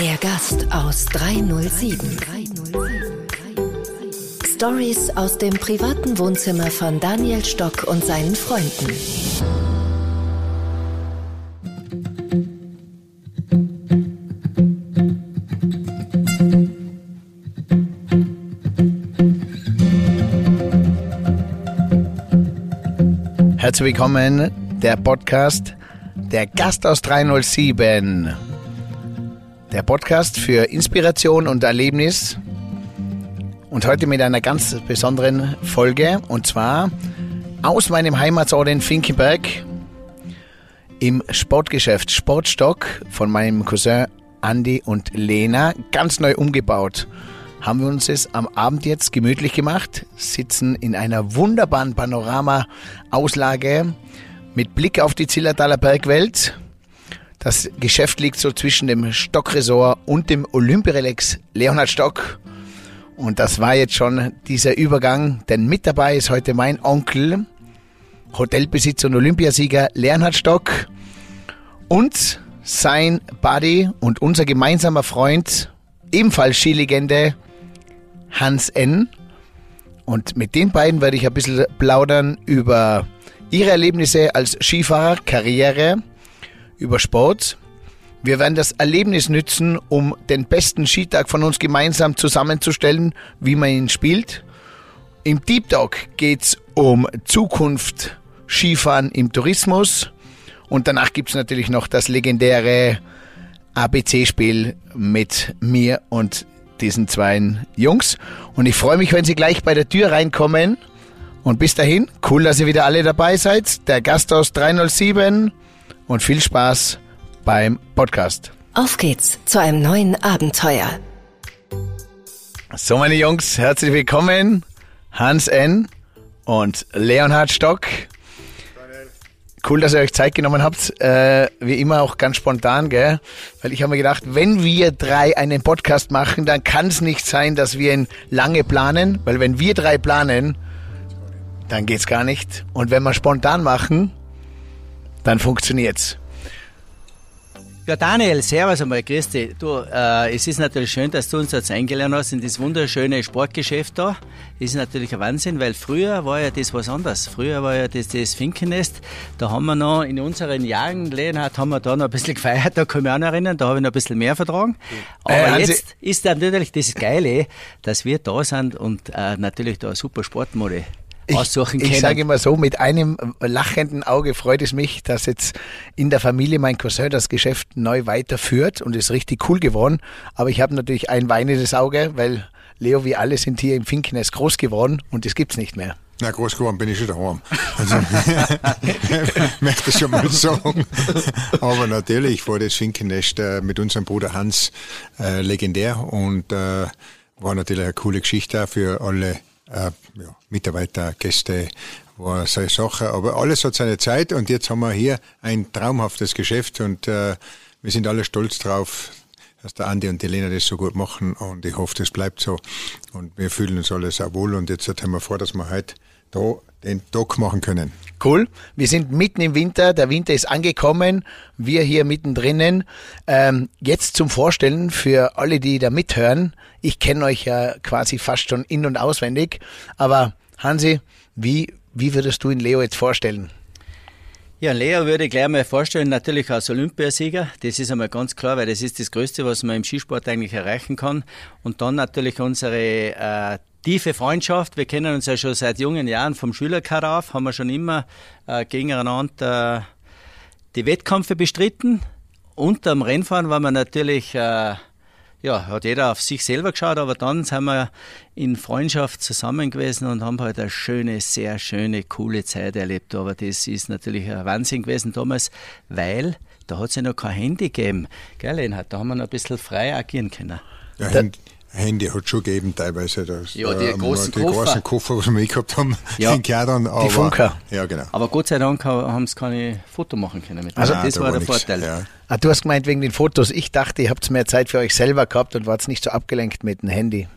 Der Gast aus 307. Stories aus dem privaten Wohnzimmer von Daniel Stock und seinen Freunden. Herzlich willkommen, der Podcast Der Gast aus 307. Der Podcast für Inspiration und Erlebnis. Und heute mit einer ganz besonderen Folge. Und zwar aus meinem Heimatsort in Finkenberg im Sportgeschäft Sportstock von meinem Cousin Andy und Lena. Ganz neu umgebaut haben wir uns es am Abend jetzt gemütlich gemacht, sitzen in einer wunderbaren Panorama-Auslage mit Blick auf die Zillertaler Bergwelt. Das Geschäft liegt so zwischen dem Stockresort und dem Olympirelex Leonhard Stock. Und das war jetzt schon dieser Übergang, denn mit dabei ist heute mein Onkel, Hotelbesitzer und Olympiasieger Leonhard Stock und sein Buddy und unser gemeinsamer Freund, ebenfalls Skilegende, Hans N. Und mit den beiden werde ich ein bisschen plaudern über ihre Erlebnisse als Skifahrer, Karriere, über Sport. Wir werden das Erlebnis nützen, um den besten Skitag von uns gemeinsam zusammenzustellen, wie man ihn spielt. Im Deep Talk geht es um Zukunft Skifahren im Tourismus. Und danach gibt es natürlich noch das legendäre ABC-Spiel mit mir und diesen zwei Jungs. Und ich freue mich, wenn Sie gleich bei der Tür reinkommen. Und bis dahin, cool, dass ihr wieder alle dabei seid. Der Gast aus 307 und viel Spaß beim Podcast. Auf geht's zu einem neuen Abenteuer. So, meine Jungs, herzlich willkommen. Hans N. und Leonhard Stock. Cool, dass ihr euch Zeit genommen habt. Äh, wie immer auch ganz spontan, gell? Weil ich habe mir gedacht, wenn wir drei einen Podcast machen, dann kann es nicht sein, dass wir ihn lange planen. Weil wenn wir drei planen, dann geht's gar nicht. Und wenn wir spontan machen, dann funktioniert's. Ja, Daniel, servus einmal, grüß dich. Du, äh, es ist natürlich schön, dass du uns jetzt eingeladen hast in das wunderschöne Sportgeschäft da. Das ist natürlich ein Wahnsinn, weil früher war ja das was anderes. Früher war ja das, das Finkennest. Da haben wir noch in unseren Jahren, Leonhard, haben wir da noch ein bisschen gefeiert, da kann ich mich auch noch erinnern, da habe ich noch ein bisschen mehr vertragen. Aber Äh, Hansi- jetzt ist dann natürlich das Geile, dass wir da sind und äh, natürlich da super Sportmode aussuchen ich, können. ich sage immer so, mit einem lachenden Auge freut es mich, dass jetzt in der Familie mein Cousin das Geschäft neu weiterführt und ist richtig cool geworden. Aber ich habe natürlich ein weinendes Auge, weil Leo, wir alle sind hier im Finkennest groß geworden und das gibt's nicht mehr. Na, groß geworden bin ich schon daheim. Also, möchte ich schon mal sagen. Aber natürlich war das Finkennest äh, mit unserem Bruder Hans äh, legendär und äh, war natürlich eine coole Geschichte für alle äh, ja, Mitarbeiter, Gäste, war so eine Sache. Aber alles hat seine Zeit und jetzt haben wir hier ein traumhaftes Geschäft und äh, wir sind alle stolz drauf, dass der Andi und die Lena das so gut machen und ich hoffe, das bleibt so. Und wir fühlen uns alle sehr wohl und jetzt haben wir vor, dass wir heute da den Dock machen können. Cool. Wir sind mitten im Winter. Der Winter ist angekommen. Wir hier mittendrin. Ähm, jetzt zum Vorstellen für alle, die da mithören. Ich kenne euch ja quasi fast schon in- und auswendig. Aber Hansi, wie, wie würdest du ihn Leo jetzt vorstellen? Ja, Leo würde ich gleich mal vorstellen, natürlich als Olympiasieger. Das ist einmal ganz klar, weil das ist das Größte, was man im Skisport eigentlich erreichen kann. Und dann natürlich unsere äh, tiefe Freundschaft. Wir kennen uns ja schon seit jungen Jahren vom Schülerkader auf, haben wir schon immer äh, gegeneinander äh, die Wettkämpfe bestritten. Unterm Rennfahren war man natürlich, äh, ja, hat jeder auf sich selber geschaut, aber dann sind wir in Freundschaft zusammen gewesen und haben halt eine schöne, sehr schöne, coole Zeit erlebt. Aber das ist natürlich ein Wahnsinn gewesen damals, weil da hat es ja noch kein Handy gegeben. Gell, Lenhard? Da haben wir noch ein bisschen frei agieren können. Ja, Handy hat schon gegeben teilweise. Das, Ja, die äh, großen die Koffer. großen Koffer, was wir mitgehabt haben, Ja. in Kleidern. Aber, Funker. Ja, genau. Aber Gott sei Dank ha- haben sie keine Foto machen können mit. Also, Also, das da war der nix. Vorteil. Ja. Ah, du hast gemeint wegen den Fotos. Ich dachte, ihr habt mehr Zeit für euch selber gehabt und wart nicht so abgelenkt mit dem Handy.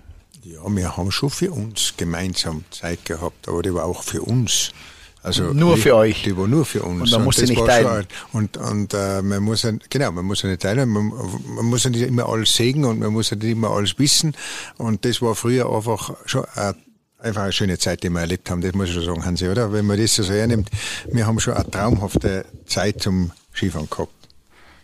ja, wir haben schon für uns gemeinsam Zeit gehabt, aber die war auch für uns Also nur die, für euch. Die war nur für uns. Und man muss sie nicht teilen. Und und äh, man muss ja, genau, man muss ja nicht teilen, man, man muss ja nicht immer alles sägen und man muss ja nicht immer alles wissen. Und das war früher einfach schon eine einfach eine schöne Zeit, die wir erlebt haben, das muss ich schon sagen, Hansi, oder? Wenn man das so hernimmt, wir haben schon eine traumhafte Zeit zum Skifahren gehabt.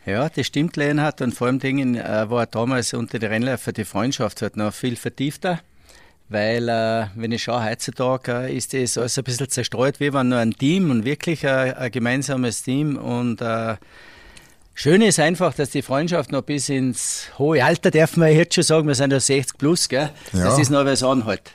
Ja, das stimmt, Leonhard. Und vor allem Dingen äh, war damals unter den Rennläufern die Freundschaft halt noch viel vertiefter. Weil, äh, wenn ich schaue, heutzutage äh, ist das alles ein bisschen zerstreut. Wir waren nur ein Team und wirklich ein, ein gemeinsames Team. Und äh, schön ist einfach, dass die Freundschaft noch bis ins hohe Alter, darf man jetzt schon sagen, wir sind ja 60 plus, gell? Ja. Das ist noch was anhalt.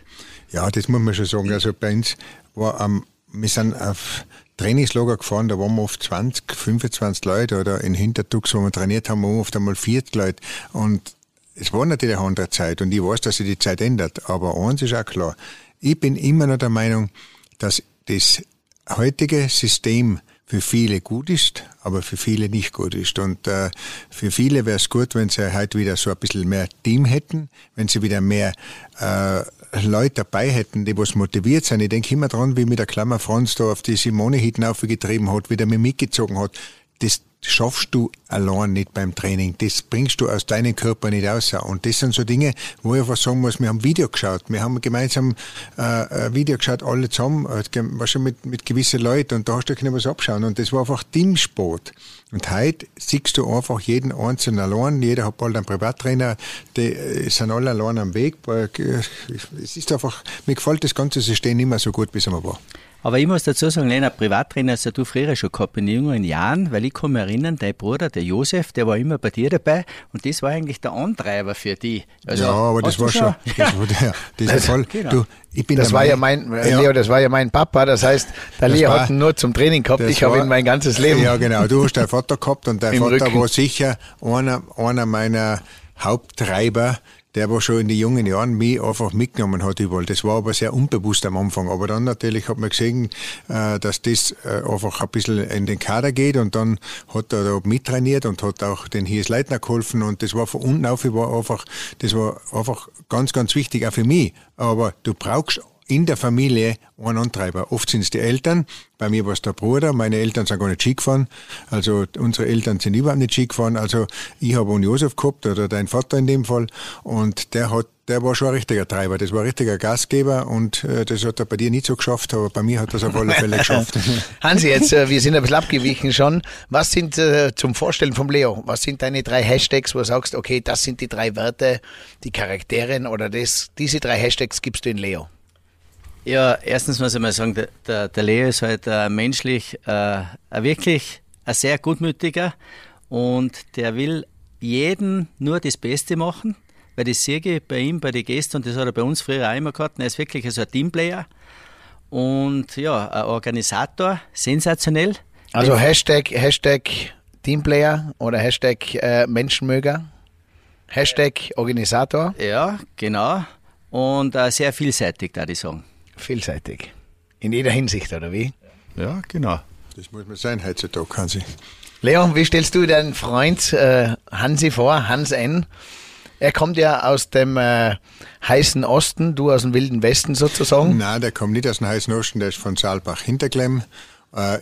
Ja, das muss man schon sagen. Also bei uns war, ähm, wir sind auf Trainingslager gefahren, da waren wir oft 20, 25 Leute oder in Hintertux, wo wir trainiert haben, waren wir oft einmal 40 Leute. Und es war natürlich eine andere Zeit und ich weiß, dass sich die Zeit ändert. Aber eins ist auch klar. Ich bin immer noch der Meinung, dass das heutige System für viele gut ist, aber für viele nicht gut ist. Und äh, für viele wäre es gut, wenn sie heute wieder so ein bisschen mehr Team hätten, wenn sie wieder mehr äh, Leute dabei hätten, die was motiviert sind. Ich denke immer dran, wie mit der Klammer Franz da auf die Simone hinten aufgetrieben hat, wie der mich mitgezogen hat. Das schaffst du allein nicht beim Training. Das bringst du aus deinem Körper nicht raus. Und das sind so Dinge, wo ich einfach sagen muss, wir haben Video geschaut. Wir haben gemeinsam äh, ein Video geschaut, alle zusammen, äh, schon mit, mit gewissen Leuten. Und da hast du können was abschauen. Und das war einfach Teamsport. Und heute siehst du einfach jeden Einzelnen allein. Jeder hat bald einen Privattrainer. Die äh, sind alle allein am Weg. Äh, es ist einfach, mir gefällt das ganze System nicht mehr so gut, wie es immer war. Aber ich muss dazu sagen, Lena, Privattrainer hast ja du früher schon gehabt in jüngeren Jahren, weil ich kann mich erinnern, dein Bruder, der Josef, der war immer bei dir dabei und das war eigentlich der Antreiber für die. Also, ja, aber das war schon, das war der, das also, voll, genau. du, ich bin das war ja mein, ja. Leo, das war ja mein Papa, das heißt, der das Leo war, hat ihn nur zum Training gehabt, ich habe ihn mein ganzes Leben. Ja, genau, du hast deinen Vater gehabt und dein Vater Rücken. war sicher einer, einer meiner Haupttreiber, der war schon in den jungen Jahren mich einfach mitgenommen hat überall. Das war aber sehr unbewusst am Anfang. Aber dann natürlich hat man gesehen, äh, dass das äh, einfach ein bisschen in den Kader geht und dann hat er da mittrainiert und hat auch den Hies Leitner geholfen und das war von unten auf, war einfach, das war einfach ganz, ganz wichtig, auch für mich. Aber du brauchst in der Familie einen Antreiber. Oft sind es die Eltern, bei mir war es der Bruder, meine Eltern sind gar nicht Ski gefahren, also unsere Eltern sind überhaupt nicht Ski gefahren, also ich habe einen Josef gehabt, oder dein Vater in dem Fall, und der hat der war schon ein richtiger Treiber, das war ein richtiger Gastgeber und äh, das hat er bei dir nicht so geschafft, aber bei mir hat er es auf alle Fälle geschafft. Hansi, jetzt, äh, wir sind ein bisschen abgewichen schon. Was sind äh, zum Vorstellen vom Leo, was sind deine drei Hashtags, wo du sagst, okay, das sind die drei Werte, die Charaktere oder das, diese drei Hashtags gibst du in Leo? Ja, erstens muss ich mal sagen, der, der, der Leo ist halt äh, menschlich äh, wirklich ein sehr gutmütiger und der will jeden nur das Beste machen, weil das sehe ich bei ihm, bei den Gästen und das hat er bei uns früher auch immer gehabt. Er ist wirklich so ein Teamplayer und ja, ein Organisator, sensationell. Also Hashtag, Hashtag Teamplayer oder Hashtag äh, Menschenmöger, Hashtag Organisator. Ja, genau. Und äh, sehr vielseitig, da ich sagen vielseitig. In jeder Hinsicht, oder wie? Ja, genau. Das muss man sein heutzutage, Hansi. Leon, wie stellst du deinen Freund äh, Hansi vor, Hans N.? Er kommt ja aus dem äh, heißen Osten, du aus dem wilden Westen sozusagen. Nein, der kommt nicht aus dem heißen Osten, der ist von Saalbach-Hinterklemm,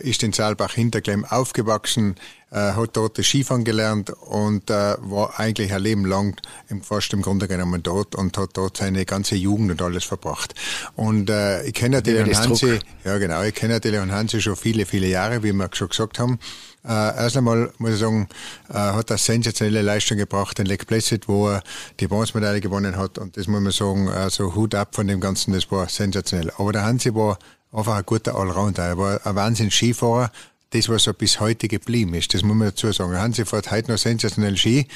ist in Saalbach-Hinterklemm aufgewachsen, äh, hat dort das Skifahren gelernt und äh, war eigentlich ein Leben lang im, fast im Grunde genommen dort und hat dort seine ganze Jugend und alles verbracht. Und äh, ich kenne natürlich ja, Hansi, ja genau, ich kenne natürlich Hansi schon viele, viele Jahre, wie wir schon gesagt haben. Äh, erst einmal muss ich sagen, äh, hat er sensationelle Leistung gebracht in Lake Placid, wo er die Bronzemedaille gewonnen hat. Und das muss man sagen, also Hut ab von dem Ganzen, das war sensationell. Aber der Hansi war einfach ein guter Allrounder. Er war ein Wahnsinn Skifahrer, das, was er bis heute geblieben ist. Das muss man dazu sagen. Hansi fährt heute noch sensationell Ski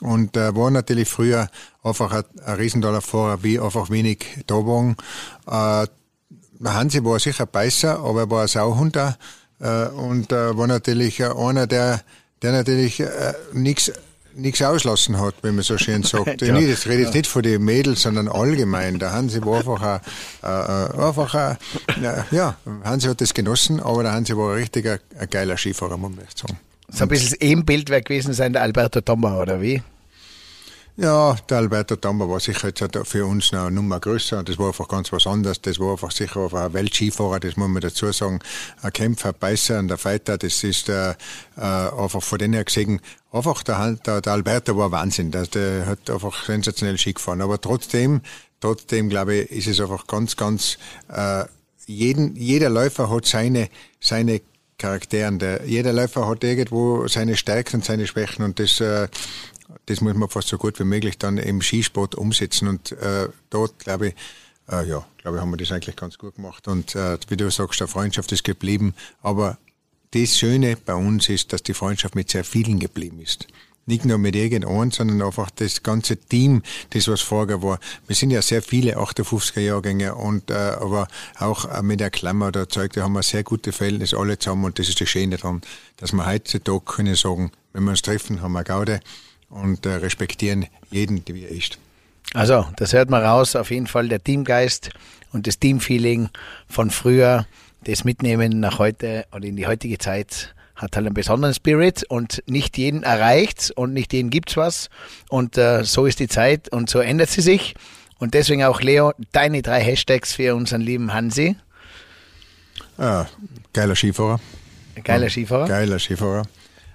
und äh, war natürlich früher einfach ein, ein riesentoller Fahrer, wie einfach wenig da waren. Äh, Hansi war sicher Beißer, aber er war ein Sauhund äh, und äh, war natürlich einer, der, der natürlich äh, nichts nichts auslassen hat, wenn man so schön sagt. ja. Ich rede jetzt nicht von den Mädels, sondern allgemein. Der Hansi war einfach ein, äh, einfach ein, ja, Hansi hat das genossen, aber der Hansi war ein richtiger ein geiler Skifahrer, muss man sagen. So ein bisschen das Ebenbild wäre gewesen sein, der Alberto Tomba, oder wie? Ja, der Alberto Tamba war sicher jetzt für uns noch eine Nummer größer. Das war einfach ganz was anderes. Das war einfach sicher einfach ein Weltskifahrer, das muss man dazu sagen. Ein Kämpfer, ein Beißer und ein Fighter, das ist äh, äh, einfach von denen her gesehen, einfach der, der, der Alberto war Wahnsinn. Der, der hat einfach sensationell Ski gefahren. Aber trotzdem, trotzdem glaube ich, ist es einfach ganz, ganz, äh, jeden, jeder Läufer hat seine, seine Charakteren. Der, jeder Läufer hat irgendwo seine Stärken und seine Schwächen und das, äh, das muss man fast so gut wie möglich dann im Skisport umsetzen. Und äh, dort, glaube ich, äh, ja, glaube ich, haben wir das eigentlich ganz gut gemacht. Und äh, wie du sagst, der Freundschaft ist geblieben. Aber das Schöne bei uns ist, dass die Freundschaft mit sehr vielen geblieben ist. Nicht nur mit irgendeinem, sondern einfach das ganze Team, das was vorher war. Wir sind ja sehr viele 58er Jahrgänge und äh, aber auch mit der Klammer der Zeug, da haben wir sehr gute Verhältnisse alle zusammen und das ist das Schöne daran, dass wir heutzutage können sagen, wenn wir uns treffen, haben wir Gaude und äh, respektieren jeden, der wie er ist. Also, das hört man raus, auf jeden Fall der Teamgeist und das Teamfeeling von früher, das Mitnehmen nach heute und in die heutige Zeit hat halt einen besonderen Spirit und nicht jeden erreicht und nicht jeden gibt's was und äh, so ist die Zeit und so ändert sie sich und deswegen auch Leo, deine drei Hashtags für unseren lieben Hansi. Ah, geiler Skifahrer. Geiler Skifahrer. Geiler Skifahrer.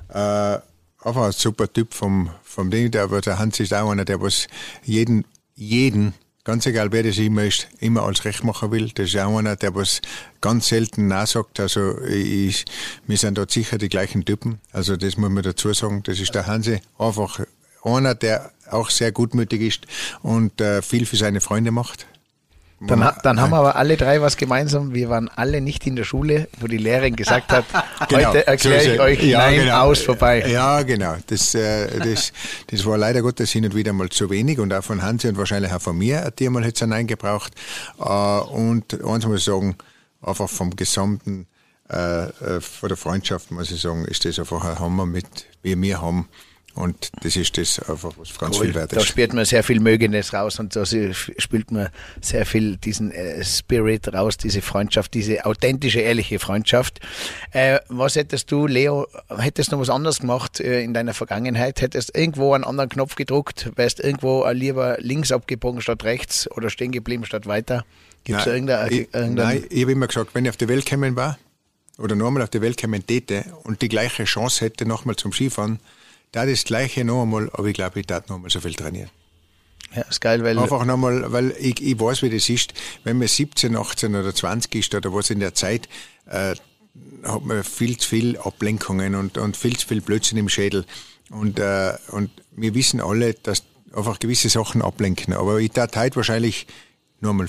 Äh, einfach ein super Typ vom, vom Ding. Der, der Hans ist auch einer, der was jeden, jeden, ganz egal wer das immer ist, immer als Recht machen will. Das ist auch einer, der was ganz selten nachsagt. Also ich, wir sind dort sicher die gleichen Typen. Also das muss man dazu sagen. Das ist der Hansi. Einfach einer, der auch sehr gutmütig ist und äh, viel für seine Freunde macht. Dann, dann haben wir aber alle drei was gemeinsam. Wir waren alle nicht in der Schule, wo die Lehrerin gesagt hat, genau, heute erkläre ich euch ja, Nein, genau. aus, vorbei. Ja, genau. Das, äh, das, das war leider Gottes hin und wieder mal zu wenig und auch von Hansi und wahrscheinlich auch von mir hat mal jetzt ein Nein gebraucht. Äh, und eins muss ich sagen, einfach vom gesamten äh, äh, von der Freundschaft, muss ich sagen, ist das einfach ein Hammer mit, wie wir haben. Und das ist das einfach, was ganz cool. viel wert ist. Da spürt man sehr viel Mögendes raus und da spielt man sehr viel diesen äh, Spirit raus, diese Freundschaft, diese authentische, ehrliche Freundschaft. Äh, was hättest du, Leo, hättest du noch was anderes gemacht äh, in deiner Vergangenheit? Hättest irgendwo einen anderen Knopf gedruckt? Wärst irgendwo lieber links abgebogen statt rechts oder stehen geblieben statt weiter? Gibt es irgendeine, Nein, ich habe immer gesagt, wenn ich auf die Welt gekommen war oder nochmal auf die Welt kommen täte und die gleiche Chance hätte nochmal zum Skifahren, da das Gleiche noch einmal, aber ich glaube, ich darf noch einmal so viel trainieren. Ja, ist geil, weil. Einfach nochmal, weil ich, ich weiß, wie das ist, wenn man 17, 18 oder 20 ist oder was in der Zeit, äh, hat man viel zu viel Ablenkungen und, und viel zu viel Blödsinn im Schädel. Und, äh, und wir wissen alle, dass einfach gewisse Sachen ablenken. Aber ich darf heute wahrscheinlich nur einmal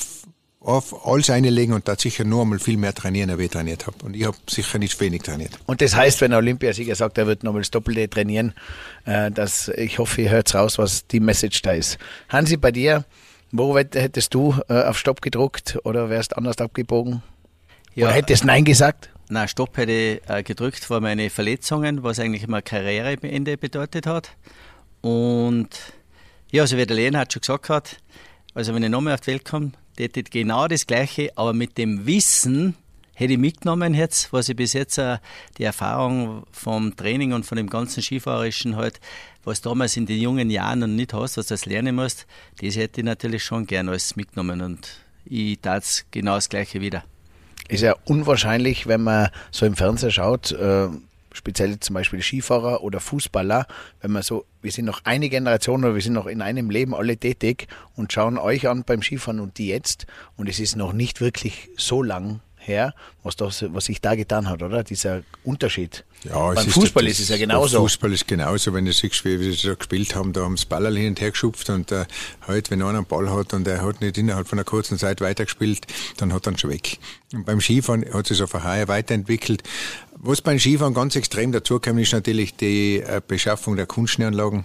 auf alles einlegen und da sicher nur einmal viel mehr trainieren, als ich trainiert habe. Und ich habe sicher nicht wenig trainiert. Und das heißt, wenn der Olympiasieger sagt, er wird nochmal das Doppelte trainieren, äh, dass ich hoffe, ihr hört raus, was die Message da ist. Hansi, bei dir, wo hättest du äh, auf Stopp gedruckt oder wärst anders abgebogen? Ja, oder hättest Nein gesagt? Nein, Stopp hätte ich äh, gedrückt vor meine Verletzungen, was eigentlich immer Karriereende bedeutet hat. Und ja, also wie der Lehn hat schon gesagt hat, also wenn ich nochmal auf die Welt komme, hätte genau das Gleiche, aber mit dem Wissen hätte ich mitgenommen jetzt, was ich bis jetzt äh, die Erfahrung vom Training und von dem ganzen Skifahrerischen halt, was damals in den jungen Jahren noch nicht hast, was du das lernen musst, das hätte ich natürlich schon gern alles mitgenommen und ich tat genau das Gleiche wieder. Ist ja unwahrscheinlich, wenn man so im Fernseher schaut, äh speziell zum Beispiel Skifahrer oder Fußballer, wenn man so, wir sind noch eine Generation oder wir sind noch in einem Leben alle tätig und schauen euch an beim Skifahren und die jetzt und es ist noch nicht wirklich so lang her, was, das, was sich da getan hat, oder? Dieser Unterschied. Ja, Beim Fußball ist, ist es ja genauso. Fußball ist genauso, wenn du siehst, wie wir so gespielt haben, da haben sie Ball hin und her geschupft und äh, heute, wenn einer einen Ball hat und er hat nicht innerhalb von einer kurzen Zeit weitergespielt, dann hat er ihn schon weg. Und beim Skifahren hat sich so vorher weiterentwickelt. Was beim Skifahren ganz extrem dazukommt, ist natürlich die äh, Beschaffung der Kunstschneeanlagen.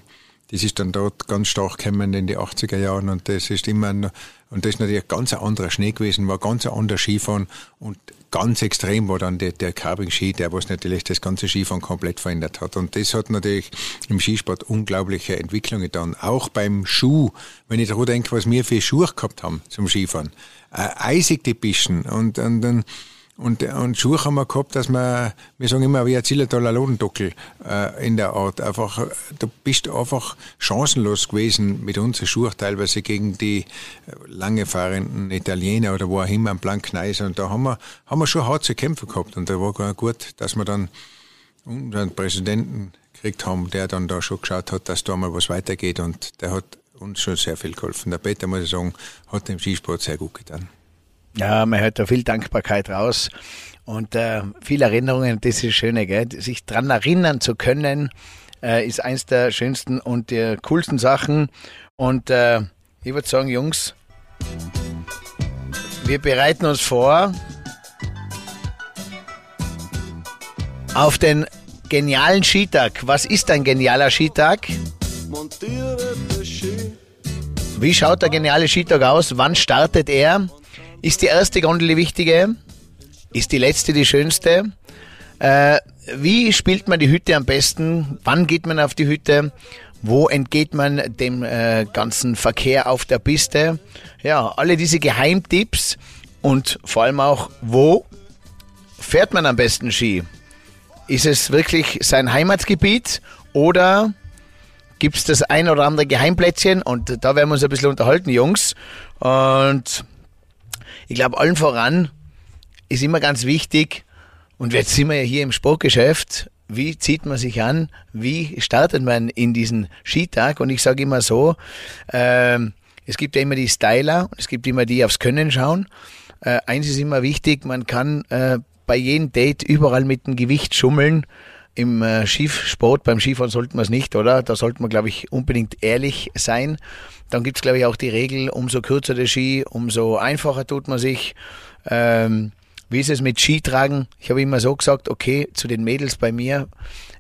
Das ist dann dort ganz stark gekommen in die 80er Jahren und das ist immer, noch, und das ist natürlich ein ganz anderer Schnee gewesen, war ganz ein anderer Skifahren und ganz extrem war dann der, der Carbing-Ski, der was natürlich das ganze Skifahren komplett verändert hat. Und das hat natürlich im Skisport unglaubliche Entwicklung getan. Auch beim Schuh, wenn ich daran denke, was wir für Schuhe gehabt haben zum Skifahren. Äh, eisig die Bischen und, und, und Und, und Schuhe haben wir gehabt, dass wir, wir sagen immer, wie ein Zillertaler Lodendockel äh, in der Art. Einfach, du bist einfach chancenlos gewesen mit unseren Schuhen teilweise gegen die äh, lange fahrenden Italiener oder wo auch immer am blanken Eis. Und da haben wir, haben wir schon hart zu kämpfen gehabt. Und da war gar gut, dass wir dann unseren Präsidenten gekriegt haben, der dann da schon geschaut hat, dass da mal was weitergeht. Und der hat uns schon sehr viel geholfen. Der Peter, muss ich sagen, hat dem Skisport sehr gut getan. Ja, man hört da viel Dankbarkeit raus und äh, viele Erinnerungen. Das ist das Schöne, gell? sich daran erinnern zu können, äh, ist eins der schönsten und der coolsten Sachen. Und äh, ich würde sagen, Jungs, wir bereiten uns vor auf den genialen Skitag. Was ist ein genialer Skitag? Wie schaut der geniale Skitag aus? Wann startet er? Ist die erste Gondel die wichtige? Ist die letzte die schönste? Äh, wie spielt man die Hütte am besten? Wann geht man auf die Hütte? Wo entgeht man dem äh, ganzen Verkehr auf der Piste? Ja, alle diese Geheimtipps und vor allem auch, wo fährt man am besten Ski? Ist es wirklich sein Heimatgebiet oder gibt es das ein oder andere Geheimplätzchen? Und da werden wir uns ein bisschen unterhalten, Jungs. Und ich glaube, allen voran ist immer ganz wichtig, und jetzt sind wir ja hier im Sportgeschäft, wie zieht man sich an, wie startet man in diesen Skitag? Und ich sage immer so, äh, es gibt ja immer die Styler, es gibt immer die, die aufs Können schauen. Äh, eins ist immer wichtig, man kann äh, bei jedem Date überall mit dem Gewicht schummeln. Im äh, Skisport, beim Skifahren sollten wir es nicht, oder? Da sollte man, glaube ich, unbedingt ehrlich sein. Dann gibt es, glaube ich, auch die Regel, umso kürzer der Ski, umso einfacher tut man sich. Ähm, wie ist es mit Skitragen? Ich habe immer so gesagt, okay, zu den Mädels bei mir,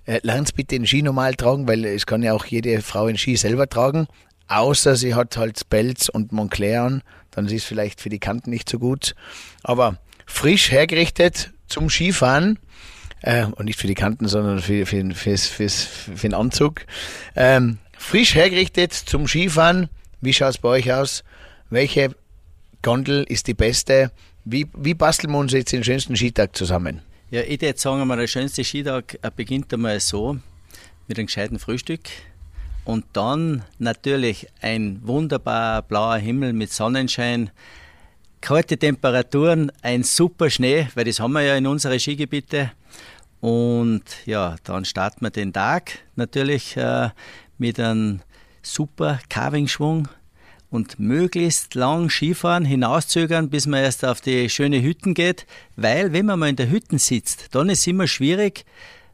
äh, lernt bitte den Ski normal tragen, weil es kann ja auch jede Frau den Ski selber tragen. Außer sie hat halt Pelz und Montclair an, dann ist es vielleicht für die Kanten nicht so gut. Aber frisch hergerichtet zum Skifahren, äh, und nicht für die Kanten, sondern für, für, für, für, für den Anzug. Ähm, frisch hergerichtet zum Skifahren, wie schaut es bei euch aus? Welche Gondel ist die beste? Wie, wie basteln wir uns jetzt den schönsten Skitag zusammen? Ja, ich würde sagen, der schönste Skitag beginnt einmal so mit einem gescheiten Frühstück und dann natürlich ein wunderbar blauer Himmel mit Sonnenschein, kalte Temperaturen, ein super Schnee, weil das haben wir ja in unseren Skigebiete. Und ja, dann starten wir den Tag natürlich äh, mit einem super Carving-Schwung und möglichst lang Skifahren, hinauszögern, bis man erst auf die schöne Hütten geht, weil wenn man mal in der Hütten sitzt, dann ist es immer schwierig,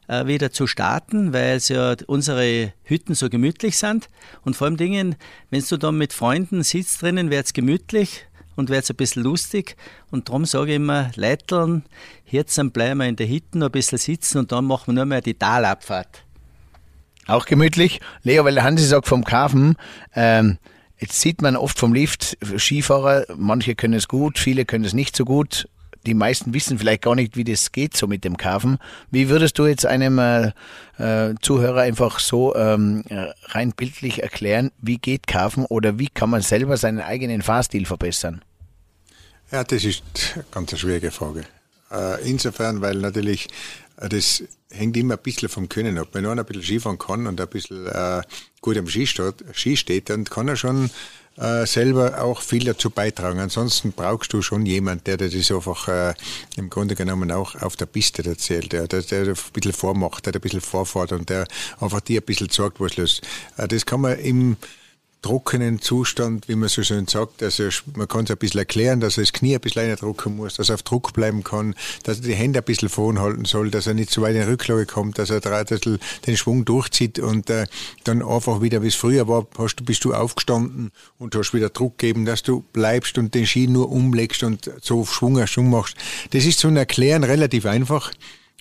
äh, wieder zu starten, weil ja unsere Hütten so gemütlich sind. Und vor allem Dingen, wenn du dann mit Freunden sitzt drinnen, wird es gemütlich und wird es ein bisschen lustig. Und darum sage ich immer, Leiteln, jetzt bleiben wir in der Hütten ein bisschen sitzen und dann machen wir nur mehr die Talabfahrt. Auch gemütlich. Leo, weil der Hansi sagt vom Kafen, ähm, jetzt sieht man oft vom Lift Skifahrer, manche können es gut, viele können es nicht so gut. Die meisten wissen vielleicht gar nicht, wie das geht so mit dem Kafen. Wie würdest du jetzt einem äh, äh, Zuhörer einfach so ähm, rein bildlich erklären, wie geht Kafen oder wie kann man selber seinen eigenen Fahrstil verbessern? Ja, das ist eine ganz schwierige Frage. Äh, insofern, weil natürlich äh, das hängt immer ein bisschen vom Können ab. Wenn einer ein bisschen Skifahren kann und ein bisschen äh, gut am Ski Ski steht, dann kann er schon äh, selber auch viel dazu beitragen. Ansonsten brauchst du schon jemand, der dir das einfach äh, im Grunde genommen auch auf der Piste erzählt, der, der, der ein bisschen vormacht, der ein bisschen vorfährt und der einfach dir ein bisschen sagt, was los. Äh, das kann man im trockenen Zustand, wie man so schön sagt. Also man kann es ein bisschen erklären, dass er das Knie ein bisschen drucken muss, dass er auf Druck bleiben kann, dass er die Hände ein bisschen vorn halten soll, dass er nicht zu weit in die Rücklage kommt, dass er den Schwung durchzieht und äh, dann einfach wieder, wie es früher war, hast du, bist du aufgestanden und hast wieder Druck gegeben, dass du bleibst und den Ski nur umlegst und so Schwung Schwung machst. Das ist zum Erklären relativ einfach,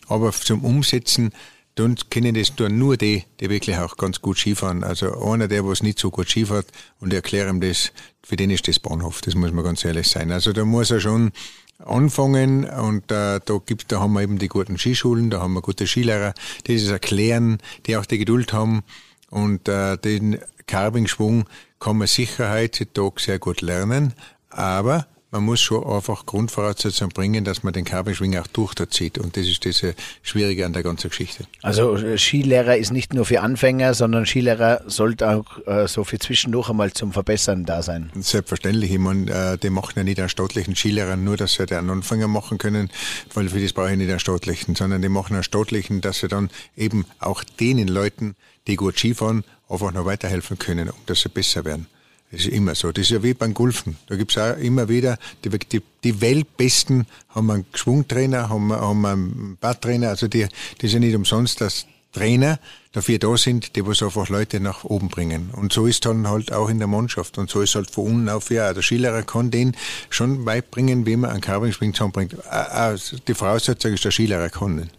aber zum Umsetzen dann kennen das dann nur die, die wirklich auch ganz gut Skifahren. Also einer, der was nicht so gut Skifährt und erkläre ihm das, für den ist das Bahnhof, das muss man ganz ehrlich sein. Also da muss er schon anfangen und äh, da gibt, da haben wir eben die guten Skischulen, da haben wir gute Skilehrer, die das erklären, die auch die Geduld haben und äh, den Carving-Schwung kann man sicher heutzutage sehr gut lernen, aber man muss schon einfach Grundvoraussetzungen bringen, dass man den Kabelschwing auch durchzieht. Und das ist das Schwierige an der ganzen Geschichte. Also äh, Skilehrer ist nicht nur für Anfänger, sondern Skilehrer sollte auch äh, so für zwischendurch einmal zum Verbessern da sein. Selbstverständlich. Ich meine, äh, die machen ja nicht einen staatlichen Skilehrer, nur dass sie den Anfänger machen können, weil für das brauche ich nicht einen staatlichen, sondern die machen einen staatlichen, dass sie dann eben auch denen Leuten, die gut Skifahren, einfach noch weiterhelfen können, um dass sie besser werden. Das ist immer so. Das ist ja wie beim Golfen. Da gibt's auch immer wieder, die, die, die Weltbesten haben einen Schwungtrainer, haben, haben einen Badtrainer. Also die, die sind nicht umsonst, dass Trainer dafür da sind, die was einfach Leute nach oben bringen. Und so ist dann halt auch in der Mannschaft. Und so ist halt von unten auf ja. Der Skilehrer kann den schon weit bringen, wie man einen Carving-Spring zusammenbringt. Die Voraussetzung ist, der Skilehrer kann den.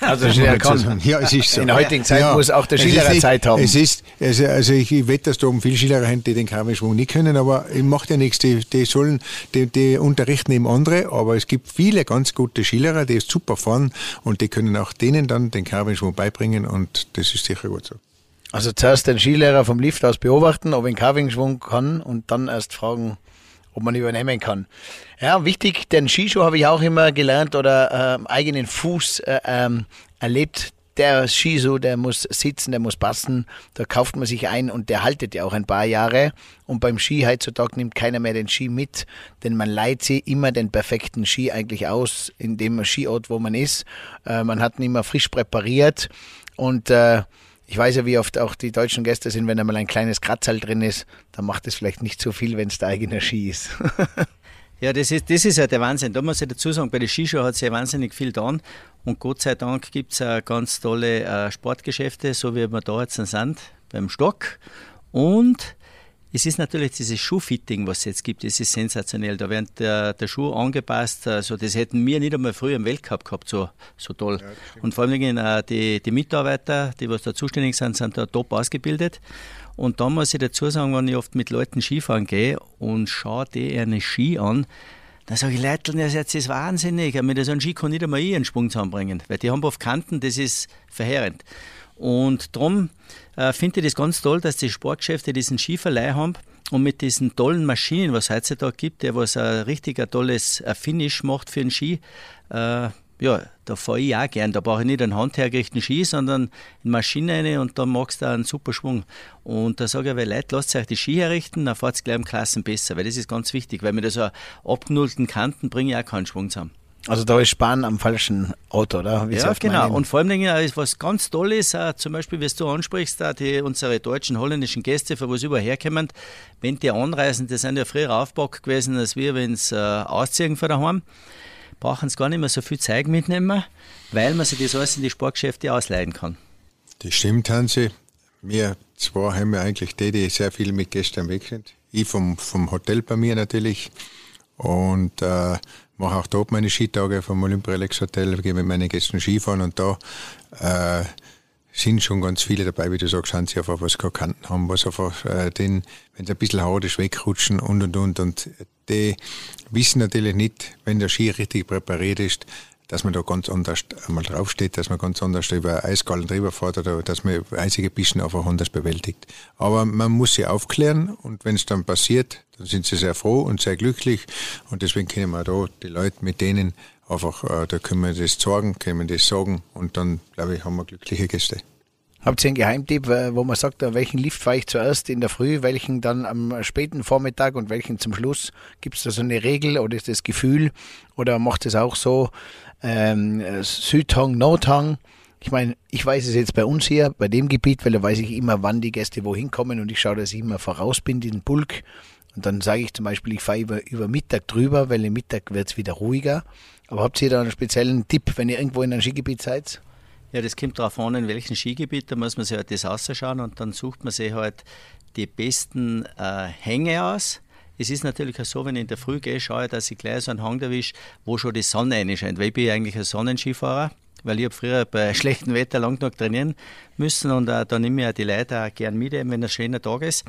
Also der kann. Ja, es ist so. In heutigen Zeit ja. muss auch der Skilehrer Zeit haben. Es ist, also, also ich wette, dass da oben viele Skilehrer haben, die den Kabelschwung nicht können, aber ich macht ja nichts. Die, die sollen, die, die unterrichten eben andere, aber es gibt viele ganz gute Skilehrer, die es super fahren und die können auch denen dann den Kabelschwung beibringen und das ist sicher gut so. Also zuerst den Skilehrer vom Lift aus beobachten, ob er einen Carving-Schwung kann und dann erst fragen, ob man übernehmen kann. Ja, wichtig, den Skischuh habe ich auch immer gelernt oder äh, eigenen Fuß äh, ähm, erlebt. Der Skischuh, der muss sitzen, der muss passen. Da kauft man sich ein und der haltet ja auch ein paar Jahre. Und beim Ski heutzutage nimmt keiner mehr den Ski mit, denn man leiht sie immer den perfekten Ski eigentlich aus, in dem Skiort, wo man ist. Äh, man hat ihn immer frisch präpariert und äh, ich weiß ja, wie oft auch die deutschen Gäste sind, wenn einmal ein kleines Kratzal drin ist, dann macht es vielleicht nicht so viel, wenn es der eigene Ski ist. ja, das ist, das ist ja der Wahnsinn. Da muss ich dazu sagen, bei der Skishow hat es ja wahnsinnig viel getan. Und Gott sei Dank gibt es äh, ganz tolle äh, Sportgeschäfte, so wie wir da jetzt sind, beim Stock. Und es ist natürlich dieses Schuhfitting, was es jetzt gibt, das ist sensationell. Da wird der, der Schuh angepasst, also das hätten wir nicht einmal früher im Weltcup gehabt, so, so toll. Ja, und vor allem äh, die, die Mitarbeiter, die was da zuständig sind, sind da top ausgebildet. Und da muss ich dazu sagen, wenn ich oft mit Leuten Skifahren gehe und schaue die eine Ski an, dann sage ich, Leute, das ist jetzt wahnsinnig. Mit so einem Ski kann nicht einmal ich einen Sprung zusammenbringen, weil die haben auf Kanten, das ist verheerend. Und darum äh, finde ich das ganz toll, dass die Sportgeschäfte diesen Skiverleih haben und mit diesen tollen Maschinen, was es heutzutage gibt, der was ein richtig ein tolles äh, Finish macht für einen Ski. Äh, ja, da fahre ich auch gern. Da brauche ich nicht einen handhergerichteten Ski, sondern eine Maschine rein und dann magst du einen super Schwung. Und da sage ich, weil Leute, lasst euch die Ski herrichten, dann fahrt es gleich im Klassen besser, weil das ist ganz wichtig, weil mit so abgenullten Kanten bringe ich auch keinen Schwung zusammen. Also da ist Sparen am falschen Auto, oder? Wie ja, genau. Und vor allem ist was ganz Tolles, äh, zum Beispiel, wie du ansprichst, die, unsere deutschen, holländischen Gäste, von wo sie überall herkommen, wenn die anreisen, die sind ja früher aufpack gewesen, als wir, wenn sie äh, ausziehen von daheim, brauchen sie gar nicht mehr so viel Zeug mitnehmen, weil man sich das alles in die Sportgeschäfte ausleihen kann. Das stimmt, Hansi. Wir zwei haben ja eigentlich die, die sehr viel mit Gästen weg sind. Ich vom, vom Hotel bei mir natürlich. Und äh, mache auch dort meine Skitage vom Olympialex Hotel, gehe mit meinen Gästen Skifahren und da äh, sind schon ganz viele dabei, wie du sagst, haben sie einfach was keine Kanten haben, was einfach äh, den, wenn sie ein bisschen hart ist, wegrutschen und und und und die wissen natürlich nicht, wenn der Ski richtig präpariert ist, dass man da ganz anders einmal draufsteht, dass man ganz anders über Eisgallen drüber fährt oder dass man eisige Bischen einfach anders bewältigt. Aber man muss sie aufklären und wenn es dann passiert, dann sind sie sehr froh und sehr glücklich und deswegen können wir da die Leute mit denen einfach, äh, da können wir das sorgen, können wir das sagen und dann, glaube ich, haben wir glückliche Gäste. Habt ihr einen Geheimtipp, äh, wo man sagt, welchen Lift fahre ich zuerst in der Früh, welchen dann am späten Vormittag und welchen zum Schluss? Gibt es da so eine Regel oder ist das Gefühl? Oder macht es auch so, ähm, Südhang, Nordhang. Ich meine, ich weiß es jetzt bei uns hier, bei dem Gebiet, weil da weiß ich immer, wann die Gäste wohin kommen und ich schaue, dass ich immer voraus bin, den Bulk. Und dann sage ich zum Beispiel, ich fahre über, über Mittag drüber, weil im Mittag wird es wieder ruhiger. Aber habt ihr da einen speziellen Tipp, wenn ihr irgendwo in einem Skigebiet seid? Ja, das kommt darauf an, in welchem Skigebiet, da muss man sich halt das ausschauen und dann sucht man sich halt die besten äh, Hänge aus es ist natürlich auch so, wenn ich in der Früh gehe, schaue ich, dass ich gleich so einen Hang erwische, wo schon die Sonne reinscheint. Weil ich bin eigentlich ein Sonnenskifahrer, weil ich habe früher bei schlechtem Wetter lang genug trainieren müssen und äh, da nehme ich ja die Leute auch gern mit, wenn ein schöner Tag ist.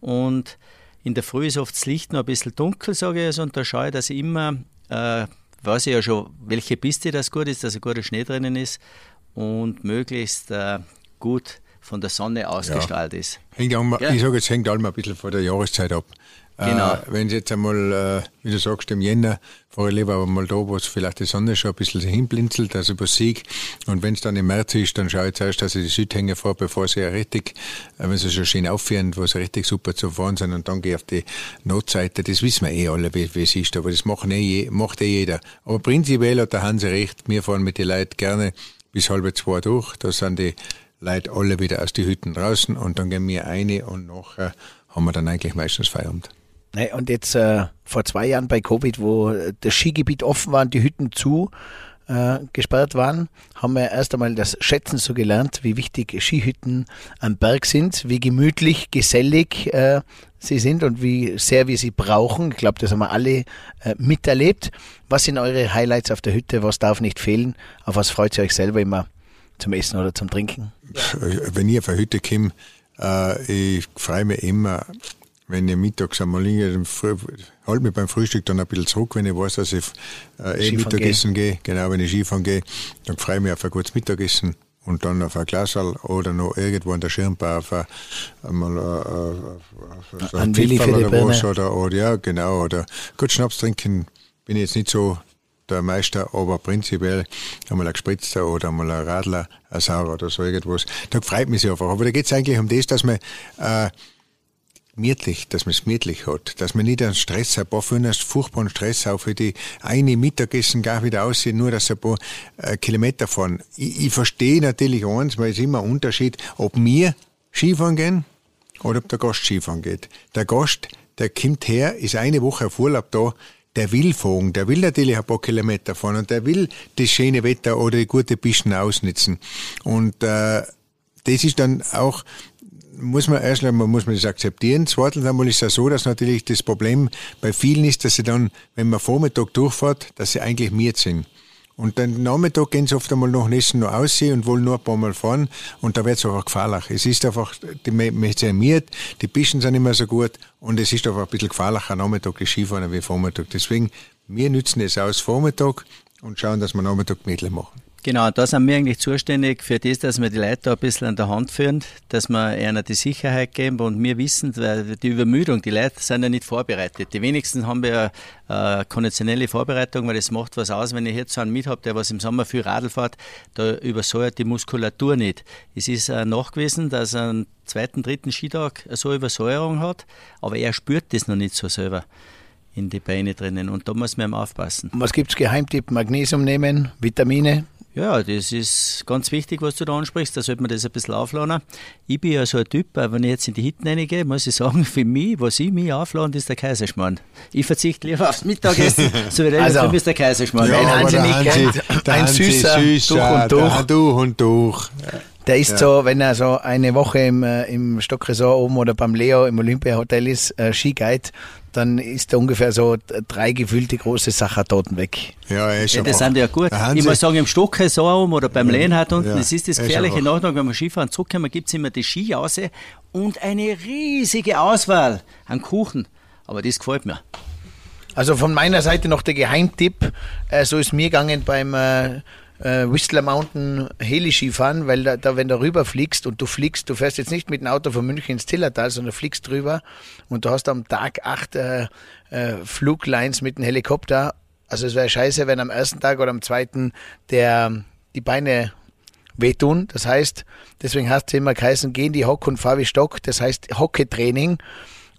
Und in der Früh ist oft das Licht noch ein bisschen dunkel, sage ich also, und da schaue ich, dass ich immer, äh, weiß ich ja schon, welche Piste das gut ist, dass ein guter Schnee drinnen ist und möglichst äh, gut von der Sonne ausgestrahlt ja. ist. Hängt auch, ja. Ich sage, es hängt allem ein bisschen von der Jahreszeit ab. Genau. Äh, wenn es jetzt einmal, äh, wie du sagst, im Jänner, fahre ich lieber mal da, wo vielleicht die Sonne schon ein bisschen hinblinzelt, also über Sieg. Und wenn es dann im März ist, dann schaue ich zuerst, dass ich die Südhänge fahre, bevor sie ja richtig, äh, wenn sie schon schön aufführen, wo sie richtig super zu fahren sind, und dann gehe ich auf die Notseite. Das wissen wir eh alle, wie, wie es ist, aber das macht eh, macht eh jeder. Aber prinzipiell hat der Hansi recht, wir fahren mit den Leuten gerne bis halb zwei durch, da sind die Leute alle wieder aus den Hütten draußen und dann gehen wir eine und nachher haben wir dann eigentlich meistens Feierabend. Nee, und jetzt äh, vor zwei Jahren bei Covid, wo das Skigebiet offen war und die Hütten zu äh, gesperrt waren, haben wir erst einmal das Schätzen so gelernt, wie wichtig Skihütten am Berg sind, wie gemütlich, gesellig äh, sie sind und wie sehr wir sie brauchen. Ich glaube, das haben wir alle äh, miterlebt. Was sind eure Highlights auf der Hütte? Was darf nicht fehlen? Auf was freut ihr euch selber immer zum Essen oder zum Trinken? Wenn ich auf eine Hütte komme, äh, ich freue mich immer wenn ich mittags einmal liege, halt mich beim Frühstück dann ein bisschen zurück, wenn ich weiß, dass ich äh, eh Mittagessen gehe. Genau, wenn ich Skifahren gehe, dann freue ich mich auf ein gutes Mittagessen und dann auf ein Glasal oder noch irgendwo an der Schirmbar auf ein, einmal äh, äh, so ein Pfifferl oder was oder, oder ja, genau, oder gut Schnaps trinken bin ich jetzt nicht so der Meister, aber prinzipiell einmal ein Gespritzter oder einmal ein Radler, ein Sauer oder so irgendwas. Da freut mich einfach. Aber da geht es eigentlich um das, dass man äh, gemütlich, dass man es gemütlich hat, dass man nicht einen Stress. Ein paar einen furchtbaren Stress auch für die eine Mittagessen gar wieder aussehen, nur dass sie ein paar äh, Kilometer fahren. Ich, ich verstehe natürlich eins, weil es immer ein Unterschied, ob wir Skifahren gehen oder ob der Gast Skifahren geht. Der Gast, der kommt her, ist eine Woche auf Urlaub da, der will fahren, der will natürlich ein paar Kilometer fahren und der will das schöne Wetter oder die gute Pisten ausnutzen. Und äh, das ist dann auch muss man erst einmal muss man das akzeptieren. Zweitens einmal ist es so, dass natürlich das Problem bei vielen ist, dass sie dann, wenn man Vormittag durchfährt, dass sie eigentlich miert sind. Und dann Nachmittag gehen sie oft einmal noch Nessen noch aussehen und wollen nur ein paar Mal fahren und da wird es einfach gefährlich. Es ist einfach, die sehr miert, die Pisten sind nicht mehr so gut und es ist einfach ein bisschen gefährlicher Nachmittag die Skifahren wie Vormittag. Deswegen, wir nützen es aus Vormittag und schauen, dass wir Nachmittag Mittel machen. Genau, da sind wir eigentlich zuständig für das, dass wir die Leute da ein bisschen an der Hand führen, dass wir ihnen die Sicherheit geben und wir wissen, weil die Übermüdung, die Leute sind ja nicht vorbereitet. Die wenigsten haben ja eine konditionelle Vorbereitung, weil das macht was aus, wenn ich jetzt einen mit habe, der was im Sommer viel Radl fährt, da übersäuert die Muskulatur nicht. Es ist äh, nachgewiesen, dass er einen zweiten, dritten Skitag so Übersäuerung hat, aber er spürt das noch nicht so selber in die Beine drinnen und da muss man aufpassen. Was gibt es Geheimtipp? Magnesium nehmen, Vitamine? Ja, das ist ganz wichtig, was du da ansprichst. Da sollte man das ein bisschen aufladen. Ich bin ja so ein Typ, wenn ich jetzt in die Hitten reingehe, muss ich sagen, für mich, was ich mich aufladen, ist der Kaiserschmarrn. Ich verzichte lieber aufs Mittagessen, so wie also, für mich ist der Kaiserschmarrn. Ja, Wenn Hansi nicht kennt, ein süßer, süßer, durch und durch. durch und durch. Der ist ja. so, wenn er so eine Woche im, äh, im Stockresort oben oder beim Leo im Olympia-Hotel ist, äh, Skiguide, dann ist da ungefähr so drei gefüllte große Sachertoten weg. Ja, ist ja, das sind ja gut. Ich muss sagen, im Stockresort oben oder beim Lehnhardt unten, ja, das ist das gefährliche Nachtrag, wenn wir Skifahren zurückkommen, gibt es immer die Ski raus und eine riesige Auswahl an Kuchen. Aber das gefällt mir. Also von meiner Seite noch der Geheimtipp, äh, so ist mir gegangen beim äh, äh, Whistler Mountain Heli-Ski fahren, weil da, da, wenn du rüber fliegst und du fliegst, du fährst jetzt nicht mit dem Auto von München ins Zillertal, sondern fliegst drüber und du hast am Tag acht äh, äh, Fluglines mit dem Helikopter. Also es wäre scheiße, wenn am ersten Tag oder am zweiten der die Beine wehtun. Das heißt, deswegen hast du immer geheißen, geh in die Hock und fahr wie Stock. Das heißt Hocketraining.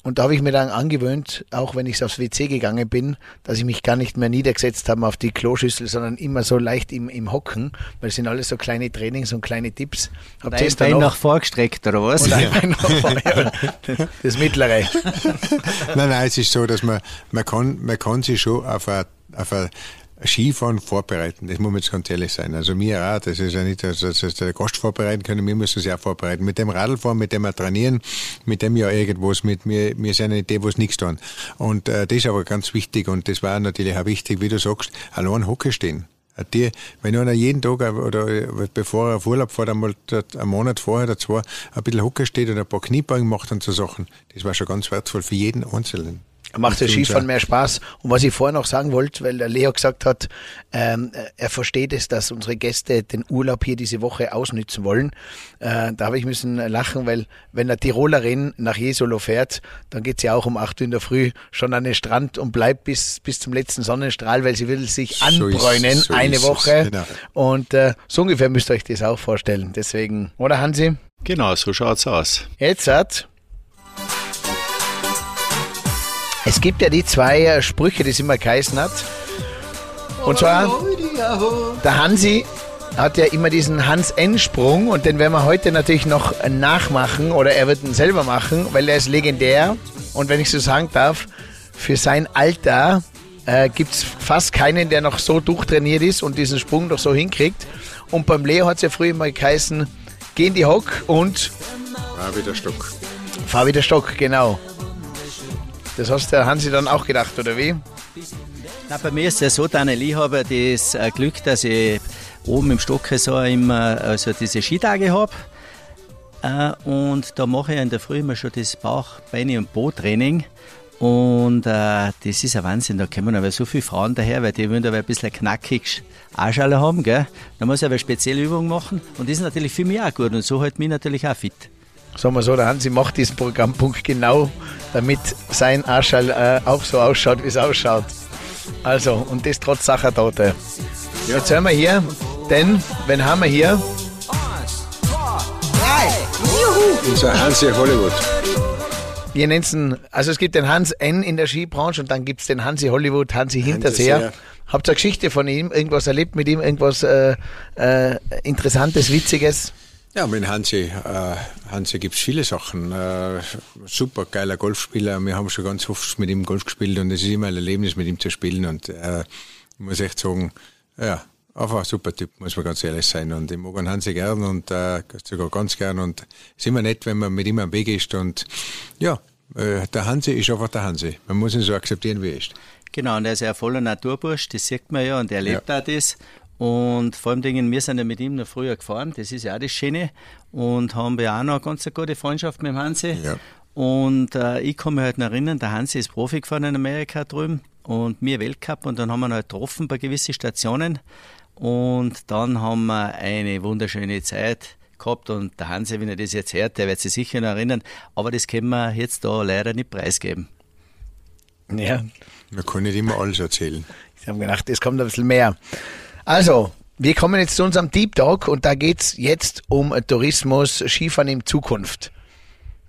Und da habe ich mir dann angewöhnt, auch wenn ich aufs WC gegangen bin, dass ich mich gar nicht mehr niedergesetzt habe auf die Kloschüssel, sondern immer so leicht im, im Hocken, weil es sind alles so kleine Trainings und kleine Tipps. Hab Dein Bein noch, noch vorgestreckt, oder was? Und ein Bein noch vor, ja, das mittlere. nein, nein, es ist so, dass man, man kann, man kann sich schon auf eine, auf eine Skifahren vorbereiten, das muss man jetzt ganz ehrlich sein. Also wir auch, das ist ja nicht, dass, dass der Gast vorbereiten können, wir müssen es auch vorbereiten. Mit dem Radlfahren, mit dem wir trainieren, mit dem ja irgendwas, mit mir, wir sind nicht die, was nichts tun. Und äh, das ist aber ganz wichtig und das war natürlich auch wichtig, wie du sagst, allein Hocke stehen. Die, wenn einer jeden Tag oder bevor er auf Urlaub fährt, einmal einen Monat vorher oder zwei ein bisschen Hocker steht und ein paar Kniebeugen macht und so Sachen, das war schon ganz wertvoll für jeden Einzelnen. Macht das Skifahren mehr Spaß. Und was ich vorher noch sagen wollte, weil der Leo gesagt hat, ähm, er versteht es, dass unsere Gäste den Urlaub hier diese Woche ausnützen wollen. Äh, da habe ich müssen lachen, weil wenn eine Tirolerin nach Jesolo fährt, dann geht sie auch um 8 Uhr in der Früh schon an den Strand und bleibt bis, bis zum letzten Sonnenstrahl, weil sie will sich anbräunen so ist, so eine Woche. Genau. Und äh, so ungefähr müsst ihr euch das auch vorstellen. Deswegen, oder Hansi? Genau, so schaut's aus. Jetzt hat es gibt ja die zwei äh, Sprüche, die es immer geheißen hat. Und zwar, der Hansi hat ja immer diesen Hans-N-Sprung und den werden wir heute natürlich noch nachmachen oder er wird ihn selber machen, weil er ist legendär. Und wenn ich so sagen darf, für sein Alter äh, gibt es fast keinen, der noch so durchtrainiert ist und diesen Sprung noch so hinkriegt. Und beim Leo hat es ja früher immer geheißen, geh in die Hock und... Fahr wieder Stock. Fahr wieder Stock, genau. Das hast der Hansi dann auch gedacht, oder wie? Na, bei mir ist es ja so, Daniel, ich habe das äh, Glück, dass ich oben im Stocke so immer also diese Skitage habe. Äh, und da mache ich in der Früh immer schon das Bauch-, Beine- und Po-Training. Und äh, das ist ein Wahnsinn, da kommen aber so viele Frauen daher, weil die wollen aber ein bisschen knackig Arschale haben. Gell? Da muss ich aber spezielle Übungen machen und das ist natürlich für mich auch gut und so hält mich natürlich auch fit sagen wir so, der Hansi macht diesen Programmpunkt genau, damit sein Arschall äh, auch so ausschaut, wie es ausschaut. Also, und das trotz Sachertote. Jetzt hören wir hier, denn, wenn haben wir hier? Unser Hansi Hollywood. Wir nennen es, also es gibt den Hans N in der Skibranche und dann gibt es den Hansi Hollywood, Hansi Hinterseher. Habt ihr eine Geschichte von ihm, irgendwas erlebt mit ihm, irgendwas äh, äh, Interessantes, Witziges? Ja, mit Hansi, äh, Hansi gibt es viele Sachen. Äh, super geiler Golfspieler. Wir haben schon ganz oft mit ihm Golf gespielt und es ist immer ein Erlebnis, mit ihm zu spielen. Und äh, ich muss echt sagen, ja, einfach ein super Typ, muss man ganz ehrlich sein. Und ich mag einen Hansi gern und äh, sogar ganz gern. Und es ist immer nett, wenn man mit ihm am Weg ist. Und ja, äh, der Hansi ist einfach der Hansi. Man muss ihn so akzeptieren, wie er ist. Genau, und er ist ja ein voller Naturbursch, das sieht man ja und er lebt ja. auch das. Und vor allem Dingen, wir sind ja mit ihm noch früher gefahren, das ist ja auch das Schöne. Und haben ja auch noch eine ganz gute Freundschaft mit dem Hansi. Ja. Und äh, ich kann mich halt noch erinnern, der Hansi ist Profi gefahren in Amerika drüben und mir Weltcup und dann haben wir ihn halt getroffen bei gewissen Stationen. Und dann haben wir eine wunderschöne Zeit gehabt und der Hansi, wenn er das jetzt hört, der wird sich sicher noch erinnern. Aber das können wir jetzt da leider nicht preisgeben. Ja. Man kann nicht immer alles erzählen. Ich habe gedacht, es kommt ein bisschen mehr. Also, wir kommen jetzt zu unserem Deep Talk und da geht's jetzt um Tourismus, Skifahren in Zukunft.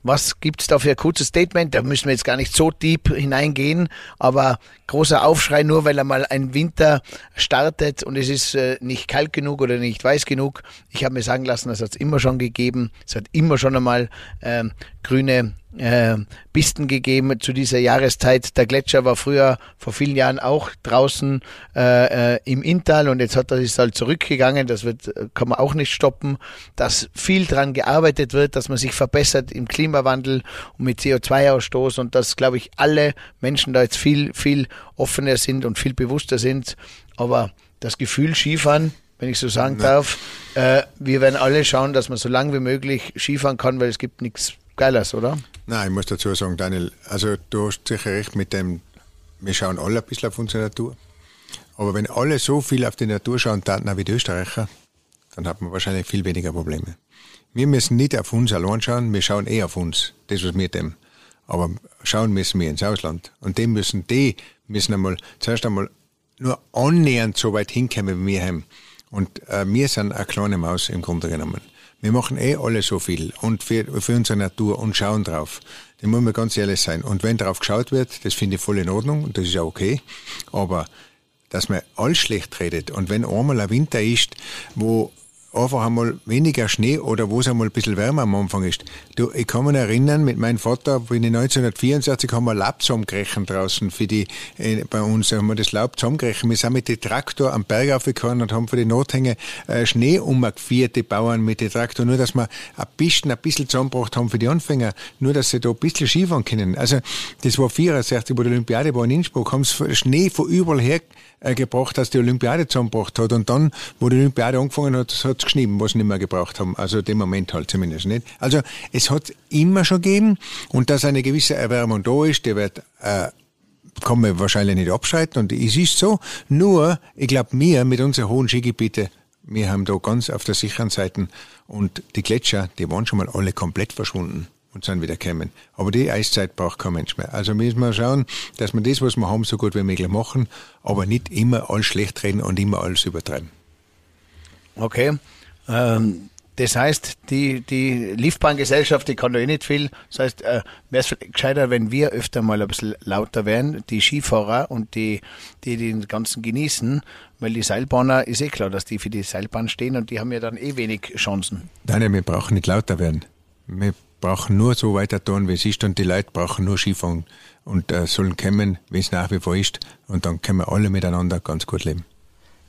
Was gibt's da für ein kurzes Statement? Da müssen wir jetzt gar nicht so deep hineingehen, aber großer Aufschrei nur, weil er mal ein Winter startet und es ist äh, nicht kalt genug oder nicht weiß genug. Ich habe mir sagen lassen, das hat es immer schon gegeben. Es hat immer schon einmal äh, grüne äh, Pisten gegeben zu dieser Jahreszeit. Der Gletscher war früher vor vielen Jahren auch draußen äh, äh, im Inntal und jetzt hat er sich halt zurückgegangen. Das wird, kann man auch nicht stoppen. Dass viel dran gearbeitet wird, dass man sich verbessert im Klimawandel und mit CO2-Ausstoß und dass, glaube ich, alle Menschen da jetzt viel, viel offener sind und viel bewusster sind. Aber das Gefühl Skifahren, wenn ich so sagen Nein. darf, äh, wir werden alle schauen, dass man so lange wie möglich Skifahren kann, weil es gibt nichts Geiles, oder? Nein, ich muss dazu sagen, Daniel, also du hast sicher recht mit dem, wir schauen alle ein bisschen auf unsere Natur. Aber wenn alle so viel auf die Natur schauen, dann wie die Österreicher, dann hat man wahrscheinlich viel weniger Probleme. Wir müssen nicht auf uns allein schauen, wir schauen eh auf uns, das was wir dem. Aber schauen müssen wir ins Ausland. Und dem müssen die, müssen einmal, zuerst einmal nur annähernd so weit hinkommen wie wir haben. Und äh, wir sind eine kleine Maus im Grunde genommen. Wir machen eh alle so viel und für, für unsere Natur und schauen drauf. Da muss man ganz ehrlich sein. Und wenn drauf geschaut wird, das finde ich voll in Ordnung und das ist ja okay. Aber dass man alles schlecht redet und wenn einmal ein Winter ist, wo einfach einmal weniger Schnee oder wo es einmal ein bisschen wärmer am Anfang ist. Du, ich kann mich erinnern, mit meinem Vater, bin ich 1964 haben wir Laub zusammengerechnet draußen für die, äh, bei uns haben wir das Laub zusammengerechnet. Wir sind mit dem Traktor am Berg aufgefahren und haben für die Nothänge äh, Schnee umgeführt, die Bauern mit dem Traktor, nur dass wir ein bisschen, ein bisschen zusammengebracht haben für die Anfänger, nur dass sie da ein bisschen Skifahren können. Also, das war 64, wo die Olympiade war in Innsbruck, haben sie Schnee von überall her äh, gebracht, dass die Olympiade zusammengebracht hat. Und dann, wo die Olympiade angefangen hat, hat es geschnitten, was sie nicht mehr gebraucht haben. Also dem Moment halt zumindest nicht. Also es hat immer schon gegeben und dass eine gewisse Erwärmung da ist, die wird äh, kann man wahrscheinlich nicht abschreiten und es ist so. Nur, ich glaube, wir mit unseren hohen Skigebieten, wir haben da ganz auf der sicheren Seite und die Gletscher, die waren schon mal alle komplett verschwunden und sind wieder gekommen. Aber die Eiszeit braucht kein Mensch mehr. Also müssen wir schauen, dass wir das, was wir haben, so gut wie möglich machen, aber nicht immer alles schlecht reden und immer alles übertreiben. Okay. Ähm, das heißt, die, die Liftbahngesellschaft, die kann da eh nicht viel. Das heißt, äh, wäre es gescheiter, wenn wir öfter mal ein bisschen lauter wären, die Skifahrer und die, die den ganzen genießen, weil die Seilbahner, ist eh klar, dass die für die Seilbahn stehen und die haben ja dann eh wenig Chancen. Nein, wir brauchen nicht lauter werden. Wir brauchen nur so weiter tun, wie es ist und die Leute brauchen nur Skifahren und äh, sollen kommen, wie es nach wie vor ist und dann können wir alle miteinander ganz gut leben.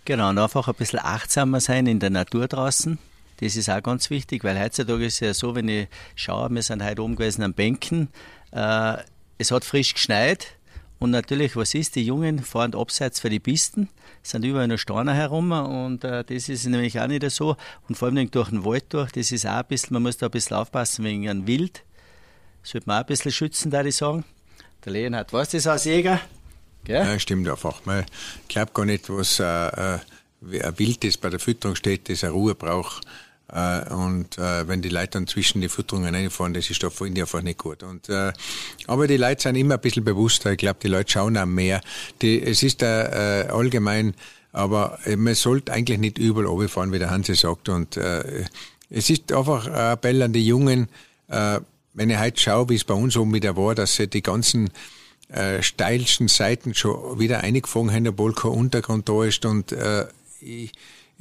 Genau, und einfach ein bisschen achtsamer sein in der Natur draußen das ist auch ganz wichtig, weil heutzutage ist es ja so, wenn ich schaue, wir sind heute oben gewesen am Bänken, äh, es hat frisch geschneit und natürlich, was ist, die Jungen fahren abseits für die Pisten, sind überall noch Steine herum und äh, das ist nämlich auch nicht so. Und vor allem durch den Wald durch, das ist auch ein bisschen, man muss da ein bisschen aufpassen wegen einem Wild. Sollte man auch ein bisschen schützen, da ich sagen. Der Leonhard weiß das als Jäger. Gell? Ja, stimmt einfach. Man glaubt gar nicht, was äh, äh, ein Wild, das bei der Fütterung steht, das eine Ruhe braucht. Äh, und äh, wenn die Leute dann zwischen die Futterungen reinfahren, das ist finde ich einfach nicht gut. Und, äh, aber die Leute sind immer ein bisschen bewusster. Ich glaube, die Leute schauen auch mehr. Die, es ist äh, allgemein, aber man sollte eigentlich nicht überall runterfahren, wie der Hansi sagt. Und äh, es ist einfach ein Appell an die Jungen, äh, wenn ich heute schaue, wie es bei uns oben wieder war, dass sie die ganzen äh, steilsten Seiten schon wieder eingefangen haben, obwohl kein Untergrund da ist. Und äh, ich,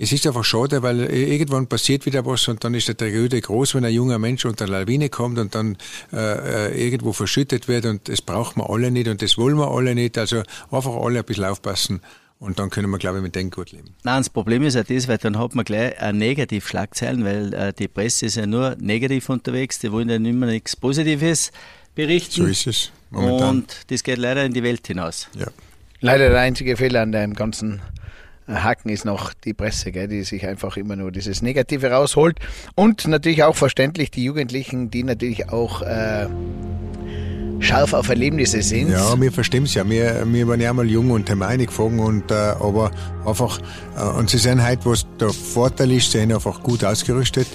es ist einfach schade, weil irgendwann passiert wieder was und dann ist der Tragödie groß, wenn ein junger Mensch unter eine Lawine kommt und dann äh, äh, irgendwo verschüttet wird und das brauchen wir alle nicht und das wollen wir alle nicht. Also einfach alle ein bisschen aufpassen. Und dann können wir, glaube ich, mit dem gut leben. Nein, das Problem ist ja das, weil dann hat man gleich eine Negativschlagzeilen, weil äh, die Presse ist ja nur negativ unterwegs, die wollen ja nicht mehr nichts Positives berichten. So ist es. Momentan. Und das geht leider in die Welt hinaus. Ja. Leider der einzige Fehler an dem ganzen Haken ist noch die Presse, gell, die sich einfach immer nur dieses Negative rausholt. Und natürlich auch verständlich die Jugendlichen, die natürlich auch äh, scharf auf Erlebnisse sind. Ja, wir verstehen es ja. Wir, wir waren ja mal jung und haben eingefangen und äh, aber einfach, äh, und sie sind halt, was der Vorteil ist, sie sind einfach gut ausgerüstet.